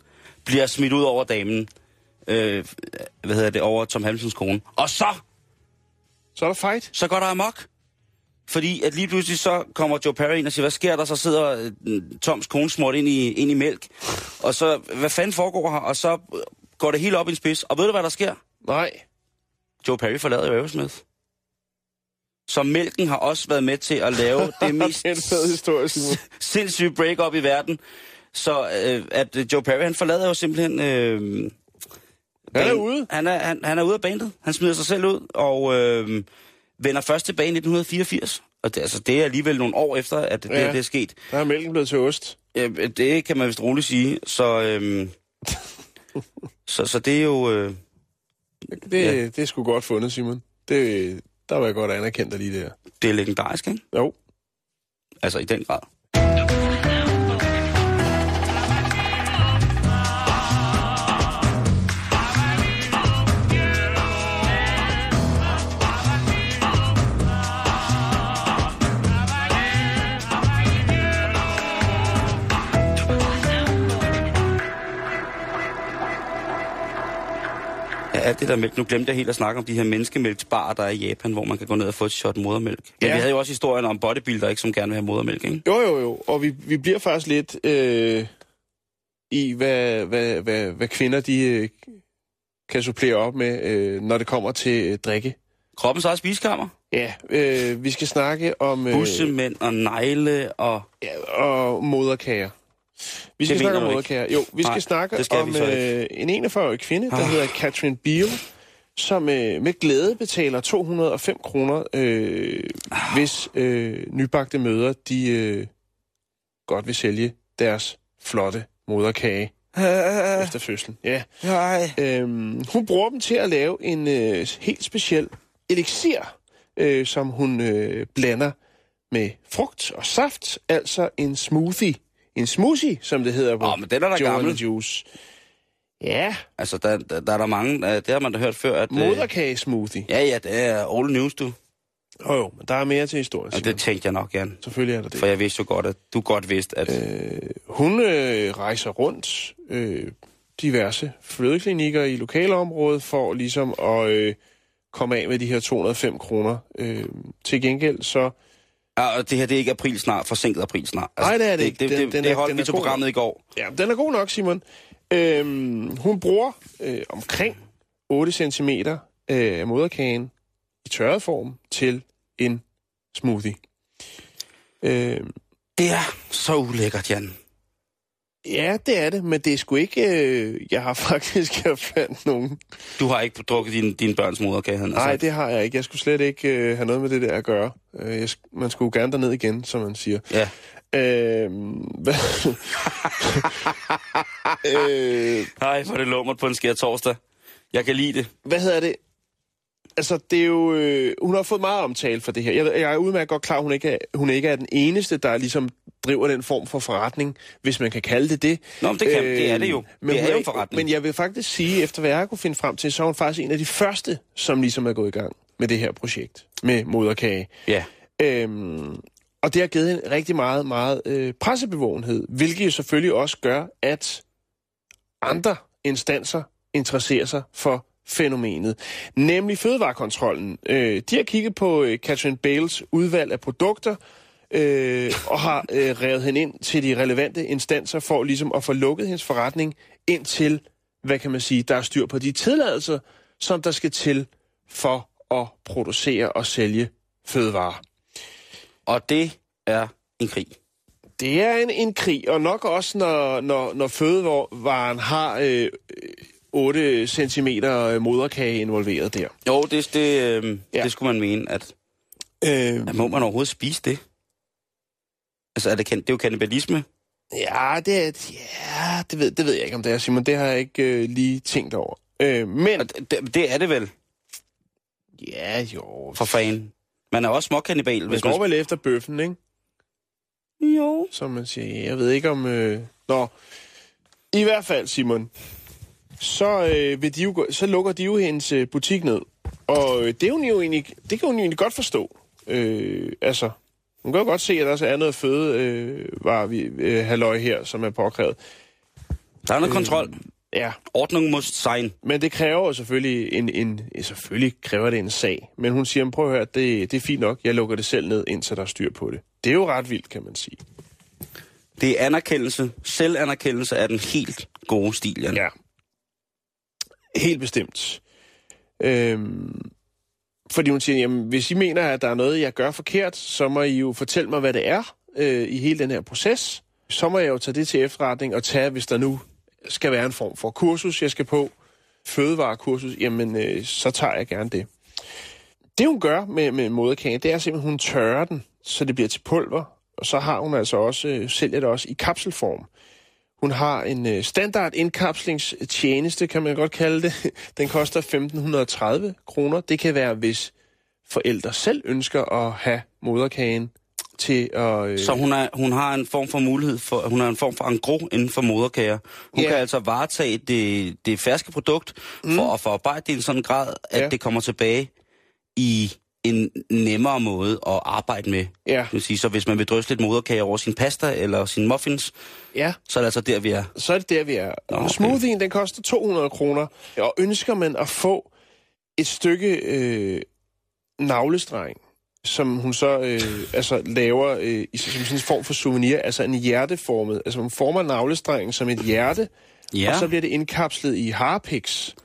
bliver smidt ud over damen, øh, hvad hedder det, over Tom Hamiltons kone. Og så, Så er der fight. så går der amok. Fordi at lige pludselig så kommer Joe Perry ind og siger, hvad sker der? Så sidder øh, Toms kone smurt ind i, ind i mælk. Og så, hvad fanden foregår her? Og så øh, går det helt op i en spids. Og ved du, hvad der sker? Nej. Joe Perry forlader jo Aerosmith. Så mælken har også været med til at lave det mest historie, sindssyge break-up i verden. Så øh, at øh, Joe Perry, han forlader jo simpelthen... Øh, Han er ude. Han er, han, han er ude af bandet. Han smider sig selv ud, og øh, vender først tilbage i 1984. Og det, altså, det er alligevel nogle år efter, at det, Ja. ja. det er sket. Der er mælken blevet til ost. Øh, det kan man vist roligt sige. Så, øh, så, så det er jo... Øh, Det, Ja. det er sgu godt fundet, Simon. Det, der var jeg godt anerkendt dig lige der. det er legendarisk, ikke? Jo. Altså, i den grad. Alt det der mælk. Nu glemte jeg helt at snakke om de her menneskemælksbarer, der er i Japan, hvor man kan gå ned og få et shot modermælk. Men Ja. vi havde jo også historien om bodybuilder, ikke, som gerne vil have modermælk, ikke? Jo, jo, jo. Og vi, vi bliver faktisk lidt øh, i, hvad, hvad, hvad, hvad kvinder de øh, kan supplere op med, øh, når det kommer til øh, drikke. Kroppens eget spisekammer. Ja, øh, vi skal snakke om... Øh, Bussemænd og negle og... ja, og moderkager. Vi skal Det snakke om moderkager. Jo, vi skal Nej, snakke skal om øh, en 41-årig kvinde, der Ah. hedder Catherine Beale, som øh, med glæde betaler 205 kroner, øh, hvis øh, nybagte møder, de øh, godt vil sælge deres flotte moderkage efter fødslen. Ja. Nej. Øhm, hun bruger dem til at lave en øh, helt speciel elixir, øh, som hun øh, blander med frugt og saft, altså en smoothie. En smoothie, som det hedder på Åh, men den er and gammel. Juice. Ja, Altså, der, der, der er der mange... øh, Det har man da hørt før, at... øh, moderkagesmoothie. Ja, ja, det er old news, du. Jo, jo, men der er mere til historien. Og det tænkte jeg nok, Jan. Selvfølgelig er der det. For jeg vidste jo godt, at du godt vidste, at... Øh, hun øh, rejser rundt øh, diverse fødeklinikker i lokalområdet for ligesom at øh, komme af med de her 205 kroner. Øh, til gengæld så... Ja, og det her, det er ikke april snart, forsinket april snart. Nej, det er det ikke. Det, det, Den- det, den det holdt den vi til programmet i går. Ja, den er god nok, Simon. Øhm, hun bruger øh, omkring 8 cm øh, af moderkagen i tørret form til en smoothie. Øhm, Det er så ulækkert, Jan. Ja, det er det, men det er sgu ikke... Øh, jeg har faktisk jeg fandt nogen. Du har ikke drukket din, din børns moderkage, Nej, sagt. det har jeg ikke. Jeg skulle slet ikke øh, have noget med det der at gøre. Øh, jeg, man skulle gerne derned igen, som man siger. Ja. Øhm, hvad? øh, hvor er det lummert på en skær torsdag. Jeg kan lide det. hvad hedder det? Altså, det er jo... Øh, hun har fået meget omtale for det her. Jeg, jeg er udmærket godt klar, at hun ikke er, hun ikke er den eneste, der ligesom driver den form for forretning, hvis man kan kalde det det. Nå, men det, kan, det er det jo. Men, det er jo forretning. Men jeg vil faktisk sige, efter hvad jeg kunne finde frem til, så er hun faktisk en af de første, som ligesom er gået i gang med det her projekt med moderkage. Ja. Øhm, og det har givet en rigtig meget, meget øh, pressebevågenhed, hvilket jo selvfølgelig også gør, at andre instanser interesserer sig for fænomenet. Nemlig Fødevarekontrollen. Øh, de har kigget på øh, Catherine Bales udvalg af produkter, øh, og har øh, revet hende ind til de relevante instanser for ligesom at få lukket hendes forretning ind til, hvad kan man sige, der er styr på de tilladelser, som der skal til for at producere og sælge fødevarer. Og det er en krig. Det er en, en krig, og nok også, når, når, når fødevaren har øh, 8 cm moderkage involveret der. Jo, det, det, øh, Ja. ja. det skulle man mene, at, Øh, at må man overhovedet spise det? Altså, er det, det er jo kannibalisme. ja, det, er, ja det, ved, det ved jeg ikke, om det er, Simon. Det har jeg ikke øh, lige tænkt over. Øh, men, det, det, er det vel, ja jo, for fan. Man er også småkannibal, man hvis går man... vel efter bøffen, ikke? Jo. Som man siger. Jeg ved ikke om... Øh... Nå, i hvert fald, Simon, så, øh, vil de jo, så lukker de jo hendes øh, butik ned. Og øh, det, er hun jo egentlig, det kan hun jo egentlig godt forstå. Øh, altså, hun kan jo godt se, at der også er noget føde øh, var vi, øh, halløj her, som er påkrævet. Der er noget øh... kontrol. Ja, Ordnung muss sein. men det kræver selvfølgelig en, en, selvfølgelig kræver det en sag. Men hun siger, prøv at høre, det, det er fint nok, jeg lukker det selv ned, indtil der er styr på det. Det er jo ret vildt, kan man sige. Det er anerkendelse, selvanerkendelse af den helt gode stil, Jan. Ja. Helt bestemt. Øhm, fordi hun siger, jamen, hvis I mener, at der er noget, jeg gør forkert, så må I jo fortælle mig, hvad det er øh, i hele den her proces. Så må jeg jo tage det til efterretning og tage, hvis der nu skal være en form for kursus, jeg skal på, fødevarekursus, jamen, øh, så tager jeg gerne det. Det, hun gør med, med moderkagen, det er simpelthen, hun tørrer den, så det bliver til pulver, og så har hun altså også, øh, sælger det også i kapselform. Hun har en øh, standard indkapslingstjeneste, kan man godt kalde det. Den koster 1530 kroner. Det kan være, hvis forældre selv ønsker at have moderkagen til at... Øh, Så hun, er, hun har en form for mulighed for, hun har en form for angro inden for moderkager. Hun Ja. kan altså varetage det, det ferske produkt mm. for at forarbejde det i en sådan grad, at Ja. det kommer tilbage i en nemmere måde at arbejde med. Ja. Vil sige, så hvis man vil drysse lidt moderkage over sin pasta eller sin muffins, ja, så er det altså der, vi er. så er det der, vi er. Nå, Okay. Smoothien, den koster 200 kroner. Og ønsker man at få et stykke øh, navlestreng, som hun så øh, altså, laver øh, i, som sådan en form for souvenir, altså en hjerteformet. Altså hun former navlestrengen som et hjerte, Ja. og så bliver det indkapslet i harpiks.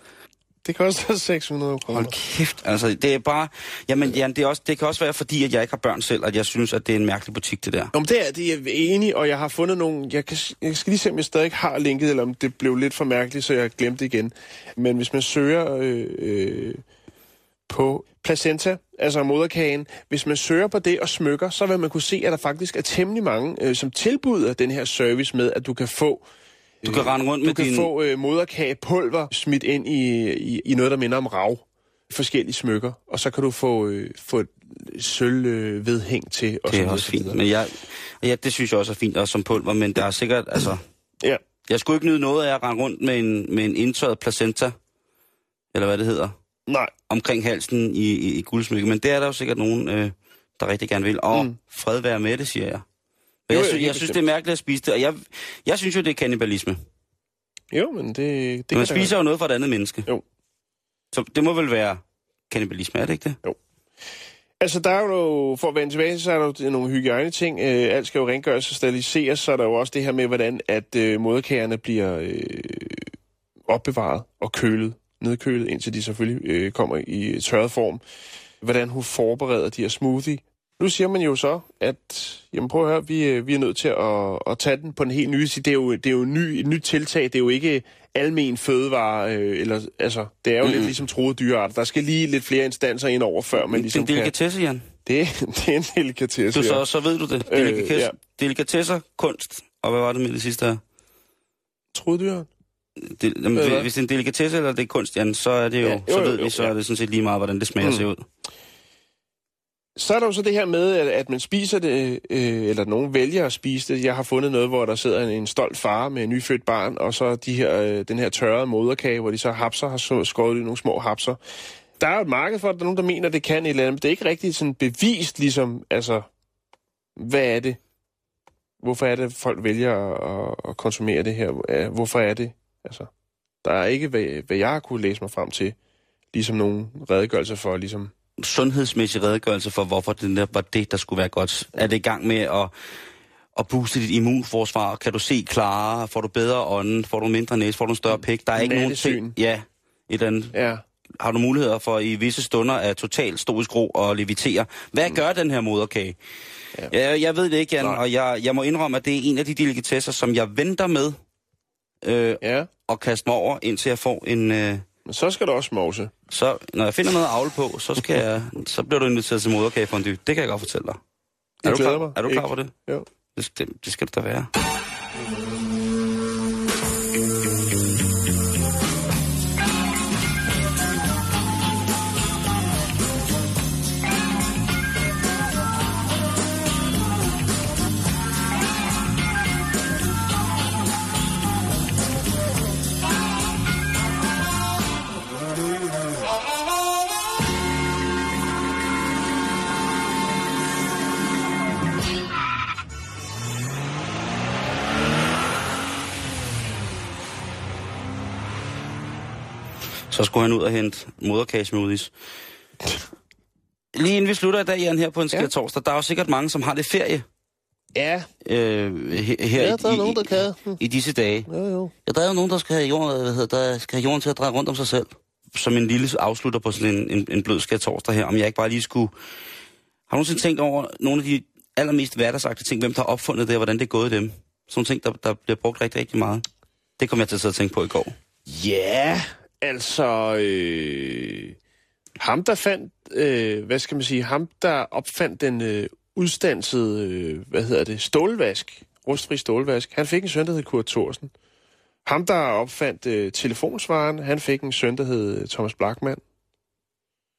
Det koster 600 kroner. Hold kæft, altså det er bare... Jamen Jan, det, er også, det kan også være fordi, at jeg ikke har børn selv, at jeg synes, at det er en mærkelig butik, det der. Om det er, det er jeg enig, og jeg har fundet nogle... Jeg, kan, jeg skal lige se, om jeg stadig har linket, eller om det blev lidt for mærkeligt, så jeg glemte det igen. Men hvis man søger øh, øh, på placenta, altså moderkagen, hvis man søger på det og smykker, så vil man kunne se, at der faktisk er temmelig mange, øh, som tilbyder den her service med, at du kan få Du kan rende rundt du med kan din... få øh, moderkagepulver smidt ind i, i, i noget, der minder om rav. Forskellige smykker. Og så kan du få, øh, få et sølv øh, vedhæng til. Og Det er også så fint, men jeg, ja, det synes jeg også er fint, også som pulver, men der er sikkert, altså... Ja. Jeg skulle ikke nyde noget af at rende rundt med en, med en indtørret placenta, eller hvad det hedder, Nej, omkring halsen i, i, i guldsmykke, men det er der jo sikkert nogen, øh, der rigtig gerne vil. Og mm. fred være med det, siger jeg. Men Jo, jeg, jo, sy- helt jeg synes, det er mærkeligt at spise det, og jeg, jeg synes jo, det er kannibalisme. jo, men det, det Man kan da spiser jo noget fra et andet menneske. Jo. Så det må vel være kannibalisme, er det ikke det? Altså, der er jo, for at vende tilbage, så er der jo nogle hygiejne ting. Øh, alt skal jo rengøres og steriliseres, så er der jo også det her med, hvordan at øh, moderkagerne bliver øh, opbevaret og kølet, nedkølet, indtil de selvfølgelig øh, kommer i tørret form. Hvordan hun forbereder de her smoothie. Nu siger man jo så, at jamen prøv at høre, vi, øh, vi er nødt til at, at tage den på den helt side. Det er jo, det er jo en ny, et nyt tiltag. Det er jo ikke almen fødevare, øh, eller, altså, det er jo mm. lidt ligesom troede dyreart. Der skal lige lidt flere instanser ind over, før man det er ligesom en kan... delikatesse, Jan. Det, det er en delikatesse, Du, ja. så, så ved du det. Øh, Delikatesse, ja. ja. Delikatesser, kunst, og hvad var det med det sidste her? Trodedyr? Det, jamen, hvad? hvis det er en delikatesse eller det er kunst, Jan, så er det jo, Ja, jo, så jo, ved jo, vi, så ja. er det sådan set lige meget, hvordan det smager Mm. ser ud. Så er der jo så det her med, at, at man spiser det, øh, eller nogen vælger at spise det. Jeg har fundet noget, hvor der sidder en, en stolt far med en nyfødt barn, og så de her, øh, den her tørrede moderkage, hvor de så hapser, har skåret i nogle små hapser. Der er jo et marked for, at der er nogen, der mener, det kan et eller andet, men det er ikke rigtig sådan bevist, ligesom, altså, hvad er det? Hvorfor er det, folk vælger at, at konsumere det her? Hvorfor er det? Altså, der er ikke, hvad, hvad jeg har kunne læse mig frem til, ligesom nogen redegørelser for, ligesom, Sundhedsmæssig redegørelse for, hvorfor det der var det, der skulle være godt. Er det i gang med at, at booste dit immunforsvar? Kan du se klarere? Får du bedre ånden? Får du mindre næse? Får du en større pæk? Der er ikke nogen ting. Ja, et eller andet. ja, Har du muligheder for i visse stunder at totalt stå i skro og levitere? Hvad mm. gør den her moderkage? Ja. Jeg, jeg ved det ikke, Jan, Nej. og jeg, jeg må indrømme, at det er en af de delikatesser, som jeg venter med øh, ja. at kaste mig over, indtil jeg får en... Øh, Men så skal du også mose. Så når jeg finder noget at avle på, så, skal jeg, så bliver du inviteret til moderkagefondue. Det kan jeg godt fortælle dig. Er du klar, mig er du klar på det? Jo. Det, det? det skal du da være. Så skulle han ud og hente moderkagesmoothies. Lige inden vi slutter i dag, Jan, her på en skær torsdag, der er jo sikkert mange, som har det ferie Ja, øh, he- her ja i, der er i, nogen, der kan. Hm. i disse dage. Jo, jo. Ja, der er jo nogen, der skal have jorden, hvad hedder, der skal have jorden til at dreje rundt om sig selv. Som en lille afslutter på sådan en, en, en blød torsdag her, om jeg ikke bare lige skulle... Har du nogensinde tænkt over nogle af de allermest hverdagsagtige ting, hvem der har opfundet det, og hvordan det er gået dem? Sådan nogle ting, der, der bliver brugt rigtig, rigtig meget. Det kom jeg til at sidde og tænke på i går. Ja, altså... Øh, ham, der fandt... Øh, hvad skal man sige? Ham, der opfandt den øh, udstansede... Øh, hvad hedder det? Stålvask. Rustfri stålvask. Han fik en søn, der hed Kurt Thorsen. Ham, der opfandt øh, telefonsvaren, han fik en søn, der hed Thomas Blackman.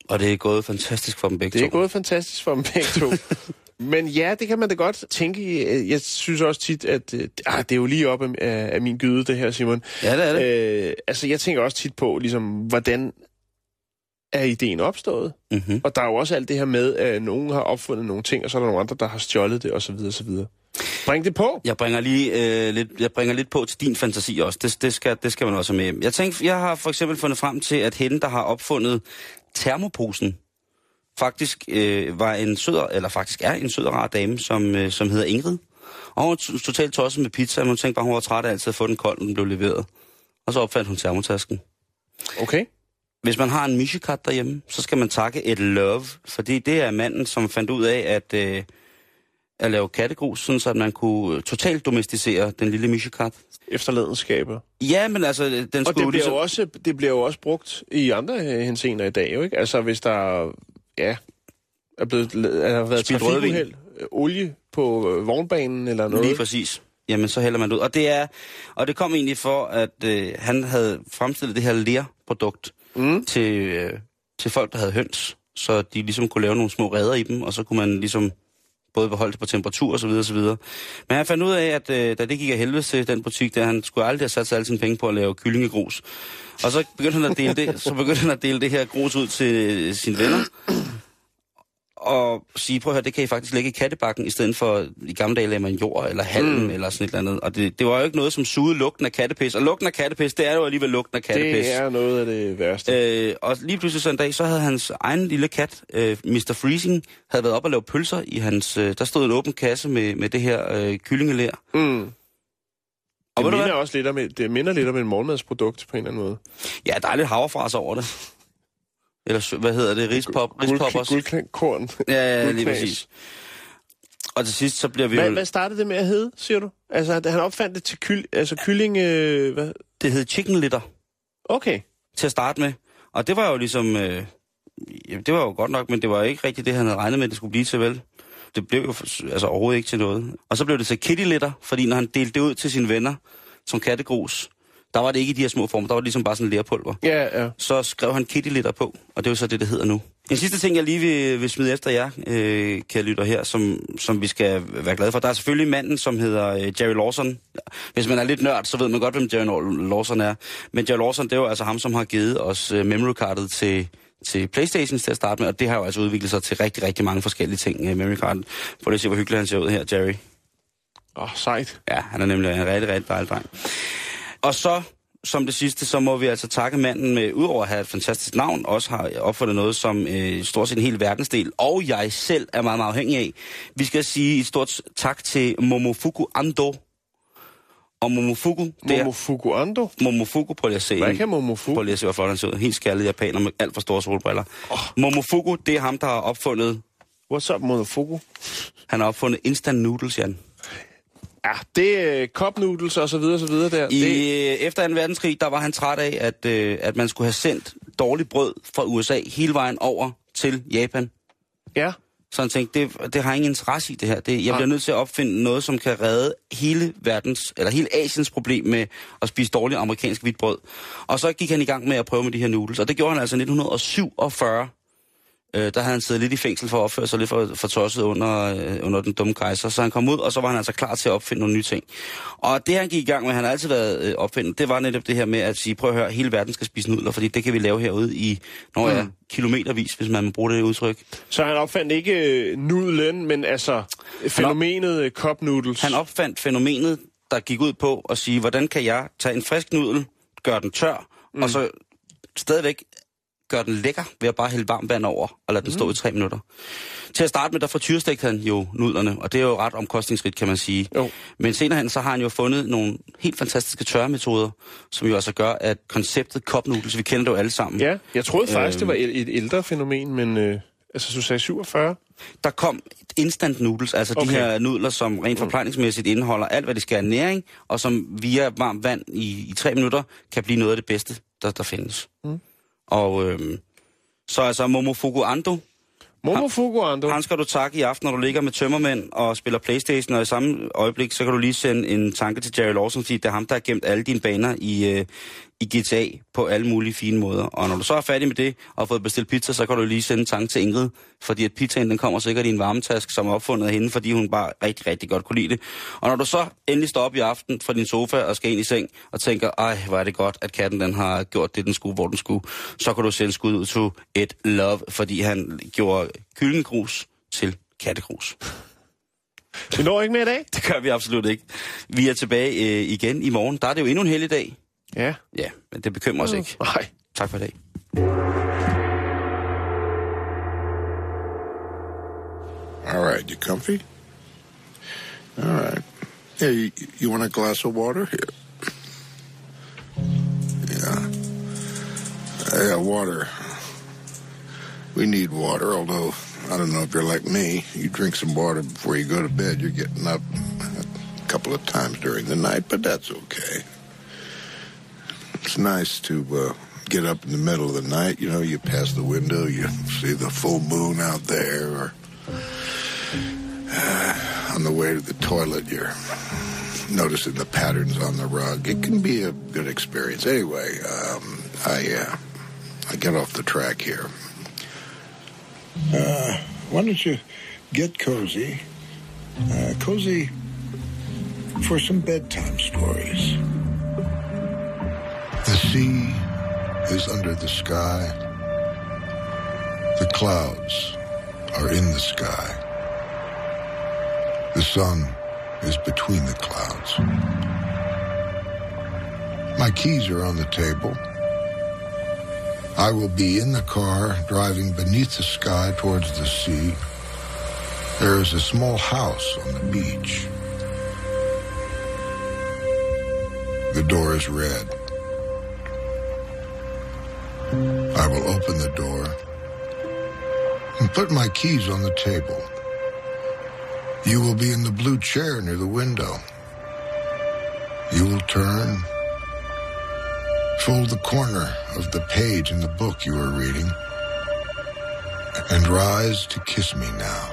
Og det er gået fantastisk for dem begge Det er to. gået fantastisk for dem begge to. Men ja, det kan man da godt tænke. i. Jeg synes også tit, at øh, ah, det er jo lige op af, af min gyde, det her, Simon. Ja, det er det. Øh, altså, jeg tænker også tit på, ligesom, hvordan er ideen opstået? Mm-hmm. Og der er jo også alt det her med, at nogen har opfundet nogle ting, og så er der nogle andre, der har stjålet det, osv. osv. Bring det på. Jeg bringer lige øh, lidt, jeg bringer lidt på til din fantasi også. Det, det, skal, det skal man også med. Jeg tænkte, jeg har for eksempel fundet frem til, at hende, der har opfundet termoposen, faktisk øh, var en sød, eller faktisk er en sød og rar dame, som, øh, som hedder Ingrid. Og hun var totalt tosset med pizza, men hun tænkte bare, hun var træt af altid at få den kold, når den blev leveret. Og så opfandt hun termotasken. Okay. Hvis man har en mishikat derhjemme, så skal man takke et love, fordi det er manden, som fandt ud af at, øh, at lave kattegrus, sådan så at man kunne totalt domesticere den lille mishikat. Efterladenskaber. Ja, men altså, den Og skulle det bliver, ligesom... jo også, det bliver jo også brugt i andre øh, henseender i dag, jo ikke? Altså, hvis der ja, er blevet er været Spildt rødvin. trafikuheld, øh, olie på øh, vognbanen eller noget. Lige præcis. Jamen, så hælder man det ud. Og det, er, og det kom egentlig for, at øh, han havde fremstillet det her lerprodukt Mm. til, øh, til folk, der havde høns, så de ligesom kunne lave nogle små redder i dem, og så kunne man ligesom både beholde på temperatur og så videre, og så videre. Men han fandt ud af, at øh, da det gik af helvede til den butik, der han skulle aldrig have sat sig alle sine penge på at lave kyllingegrus. Og så begyndte han at dele det, så begyndte han at dele det her grus ud til øh, sine venner. Og sige, prøv at høre, det kan I faktisk lægge i kattebakken, i stedet for, i gamle dage lagde man jord eller halm mm. eller sådan et eller andet. Og det, det var jo ikke noget, som sugede lugten af kattepis. Og lugten af kattepis, det er jo alligevel lugten af kattepis. Det er noget af det værste. Øh, og lige pludselig så en dag, så havde hans egen lille kat, øh, Mr. Freezing, havde været op og lave pølser i hans... Øh, der stod en åben kasse med, med det her øh, kyllingelær. Mm. Og Det minder også lidt om, et- det minder lidt om en morgenmadsprodukt på en eller anden måde. Ja, der er lidt havrefras over det. Eller hvad hedder det? Rispop, rispoppers. Guldkorn. Ja, ja, lige præcis. Og til sidst, så bliver vi Hvad, jo... hvad startede det med at hedde, siger du? Altså, han opfandt det til kyl, altså kylling... Øh, hvad? Det hed chicken litter. Okay. til at starte med. Og det var jo ligesom... Øh, ja, det var jo godt nok, men det var ikke rigtigt det, han havde regnet med, at det skulle blive til, vel? Det blev jo altså, overhovedet ikke til noget. Og så blev det til kitty litter, fordi når han delte det ud til sine venner som kattegrus, der var det ikke i de her små former, der var det ligesom bare sådan lærpulver. Ja, ja. Så skrev han kitty litter på, og det er jo så det, det hedder nu. En sidste ting, jeg lige vil, vil smide efter jer, øh, kan lytte her, som, som vi skal være glade for. Der er selvfølgelig manden, som hedder øh, Jerry Lawson. Hvis man er lidt nørd, så ved man godt, hvem Jerry Lawson er. Men Jerry Lawson, det er jo altså ham, som har givet os øh, memory cardet til, til Playstation til at starte med, og det har jo altså udviklet sig til rigtig, rigtig mange forskellige ting, øh, memory cardet. Prøv lige at se, hvor hyggelig han ser ud her, Jerry. Åh, oh, sejt. Ja, han er nemlig en rigtig, rigtig dejlig dreng. Og så, som det sidste, så må vi altså takke manden med, udover at have et fantastisk navn, også har opfundet noget, som øh, stort set en hel verdensdel, og jeg selv er meget, meget afhængig af. Vi skal sige et stort tak til Momofuku Ando. Og Momofuku, det er... Momofuku Ando? Momofuku, prøv lige at se. Hvad kan Momofuku? Prøv lige at se, hvor flot han ser ud. Helt skærlet japaner med alt for store solbriller. Oh. Momofuku, det er ham, der har opfundet... What's up, Momofuku? Han har opfundet instant noodles, Jan. Ja, det er cup noodles og så videre, så videre der. I, det... Efter 2. verdenskrig, der var han træt af, at, øh, at man skulle have sendt dårligt brød fra USA hele vejen over til Japan. Ja. Så han tænkte, det, det har ingen interesse i det her. Det, jeg bliver nødt til at opfinde noget, som kan redde hele verdens, eller hele Asiens problem med at spise dårligt amerikansk hvidt brød. Og så gik han i gang med at prøve med de her noodles, og det gjorde han altså i 1947. Øh, der havde han siddet lidt i fængsel for at opføre sig lidt for, for tosset under, øh, under den dumme kejser. Så han kom ud, og så var han altså klar til at opfinde nogle nye ting. Og det han gik i gang med, han har altid været øh, opfindet, det var netop det her med at sige, prøv at høre, hele verden skal spise nudler, fordi det kan vi lave herude i, når jeg mm. kilometervis, hvis man må bruge det udtryk. Så han opfandt ikke øh, nudlen, men altså fænomenet øh, cup noodles? Han opfandt fænomenet, der gik ud på at sige, hvordan kan jeg tage en frisk nudel, gøre den tør, mm. og så stadigvæk gøre den lækker ved at bare hælde varmt vand over og lade den stå i tre minutter. Til at starte med, der frityrstegte han jo nudlerne, og det er jo ret omkostningsrigt, kan man sige. Jo. Men senere hen, så har han jo fundet nogle helt fantastiske tørremetoder, som jo altså gør, at konceptet noodles, vi kender det jo alle sammen. Ja, jeg troede faktisk, øh, det var et, et ældre fænomen, men øh, altså, du sagde 47? Der kom instant noodles, altså okay. de her nudler, som rent forplejningsmæssigt indeholder alt, hvad det skal have næring, og som via varmt vand i, i tre minutter kan blive noget af det bedste, der, der findes. Mm. Og øhm, så altså Momofuku Ando. Momofuku Ando. Han skal du takke i aften, når du ligger med tømmermænd og spiller Playstation, og i samme øjeblik, så kan du lige sende en tanke til Jerry Lawson, fordi det er ham, der har gemt alle dine baner i, øh, i GTA på alle mulige fine måder. Og når du så er færdig med det og har fået bestilt pizza, så kan du lige sende en tanke til Ingrid, fordi at pizzaen den kommer sikkert i en varmetask, som er opfundet af hende, fordi hun bare rigtig, rigtig godt kunne lide det. Og når du så endelig står op i aften fra din sofa og skal ind i seng og tænker, ej, hvor er det godt, at katten den har gjort det, den skulle, hvor den skulle, så kan du sende skud ud til et love, fordi han gjorde kyllingegrus til kattegrus. Vi når ikke mere i dag? Det gør vi absolut ikke. Vi er tilbage øh, igen i morgen. Der er det jo endnu en heldig dag. Ja. Ja, men det bekymrer os ikke. Nej. Tak for i dag. All right, you comfy? All right. Hey, you, you want a glass of water? Here. Yeah. Yeah, uh, water. We need water, although I don't know if you're like me. You drink some water before you go to bed. You're getting up a couple of times during the night, but that's okay. It's nice to uh, get up in the middle of the night. You know, you pass the window, you see the full moon out there, or uh, on the way to the toilet, you're noticing the patterns on the rug. It can be a good experience. Anyway, um, I uh, I get off the track here. Uh, why don't you get cozy? Uh, cozy for some bedtime stories. The sea is under the sky. The clouds are in the sky. The sun is between the clouds. My keys are on the table. I will be in the car driving beneath the sky towards the sea. There is a small house on the beach. The door is red. I will open the door and put my keys on the table. You will be in the blue chair near the window. You will turn, fold the corner of the page in the book you are reading, and rise to kiss me now.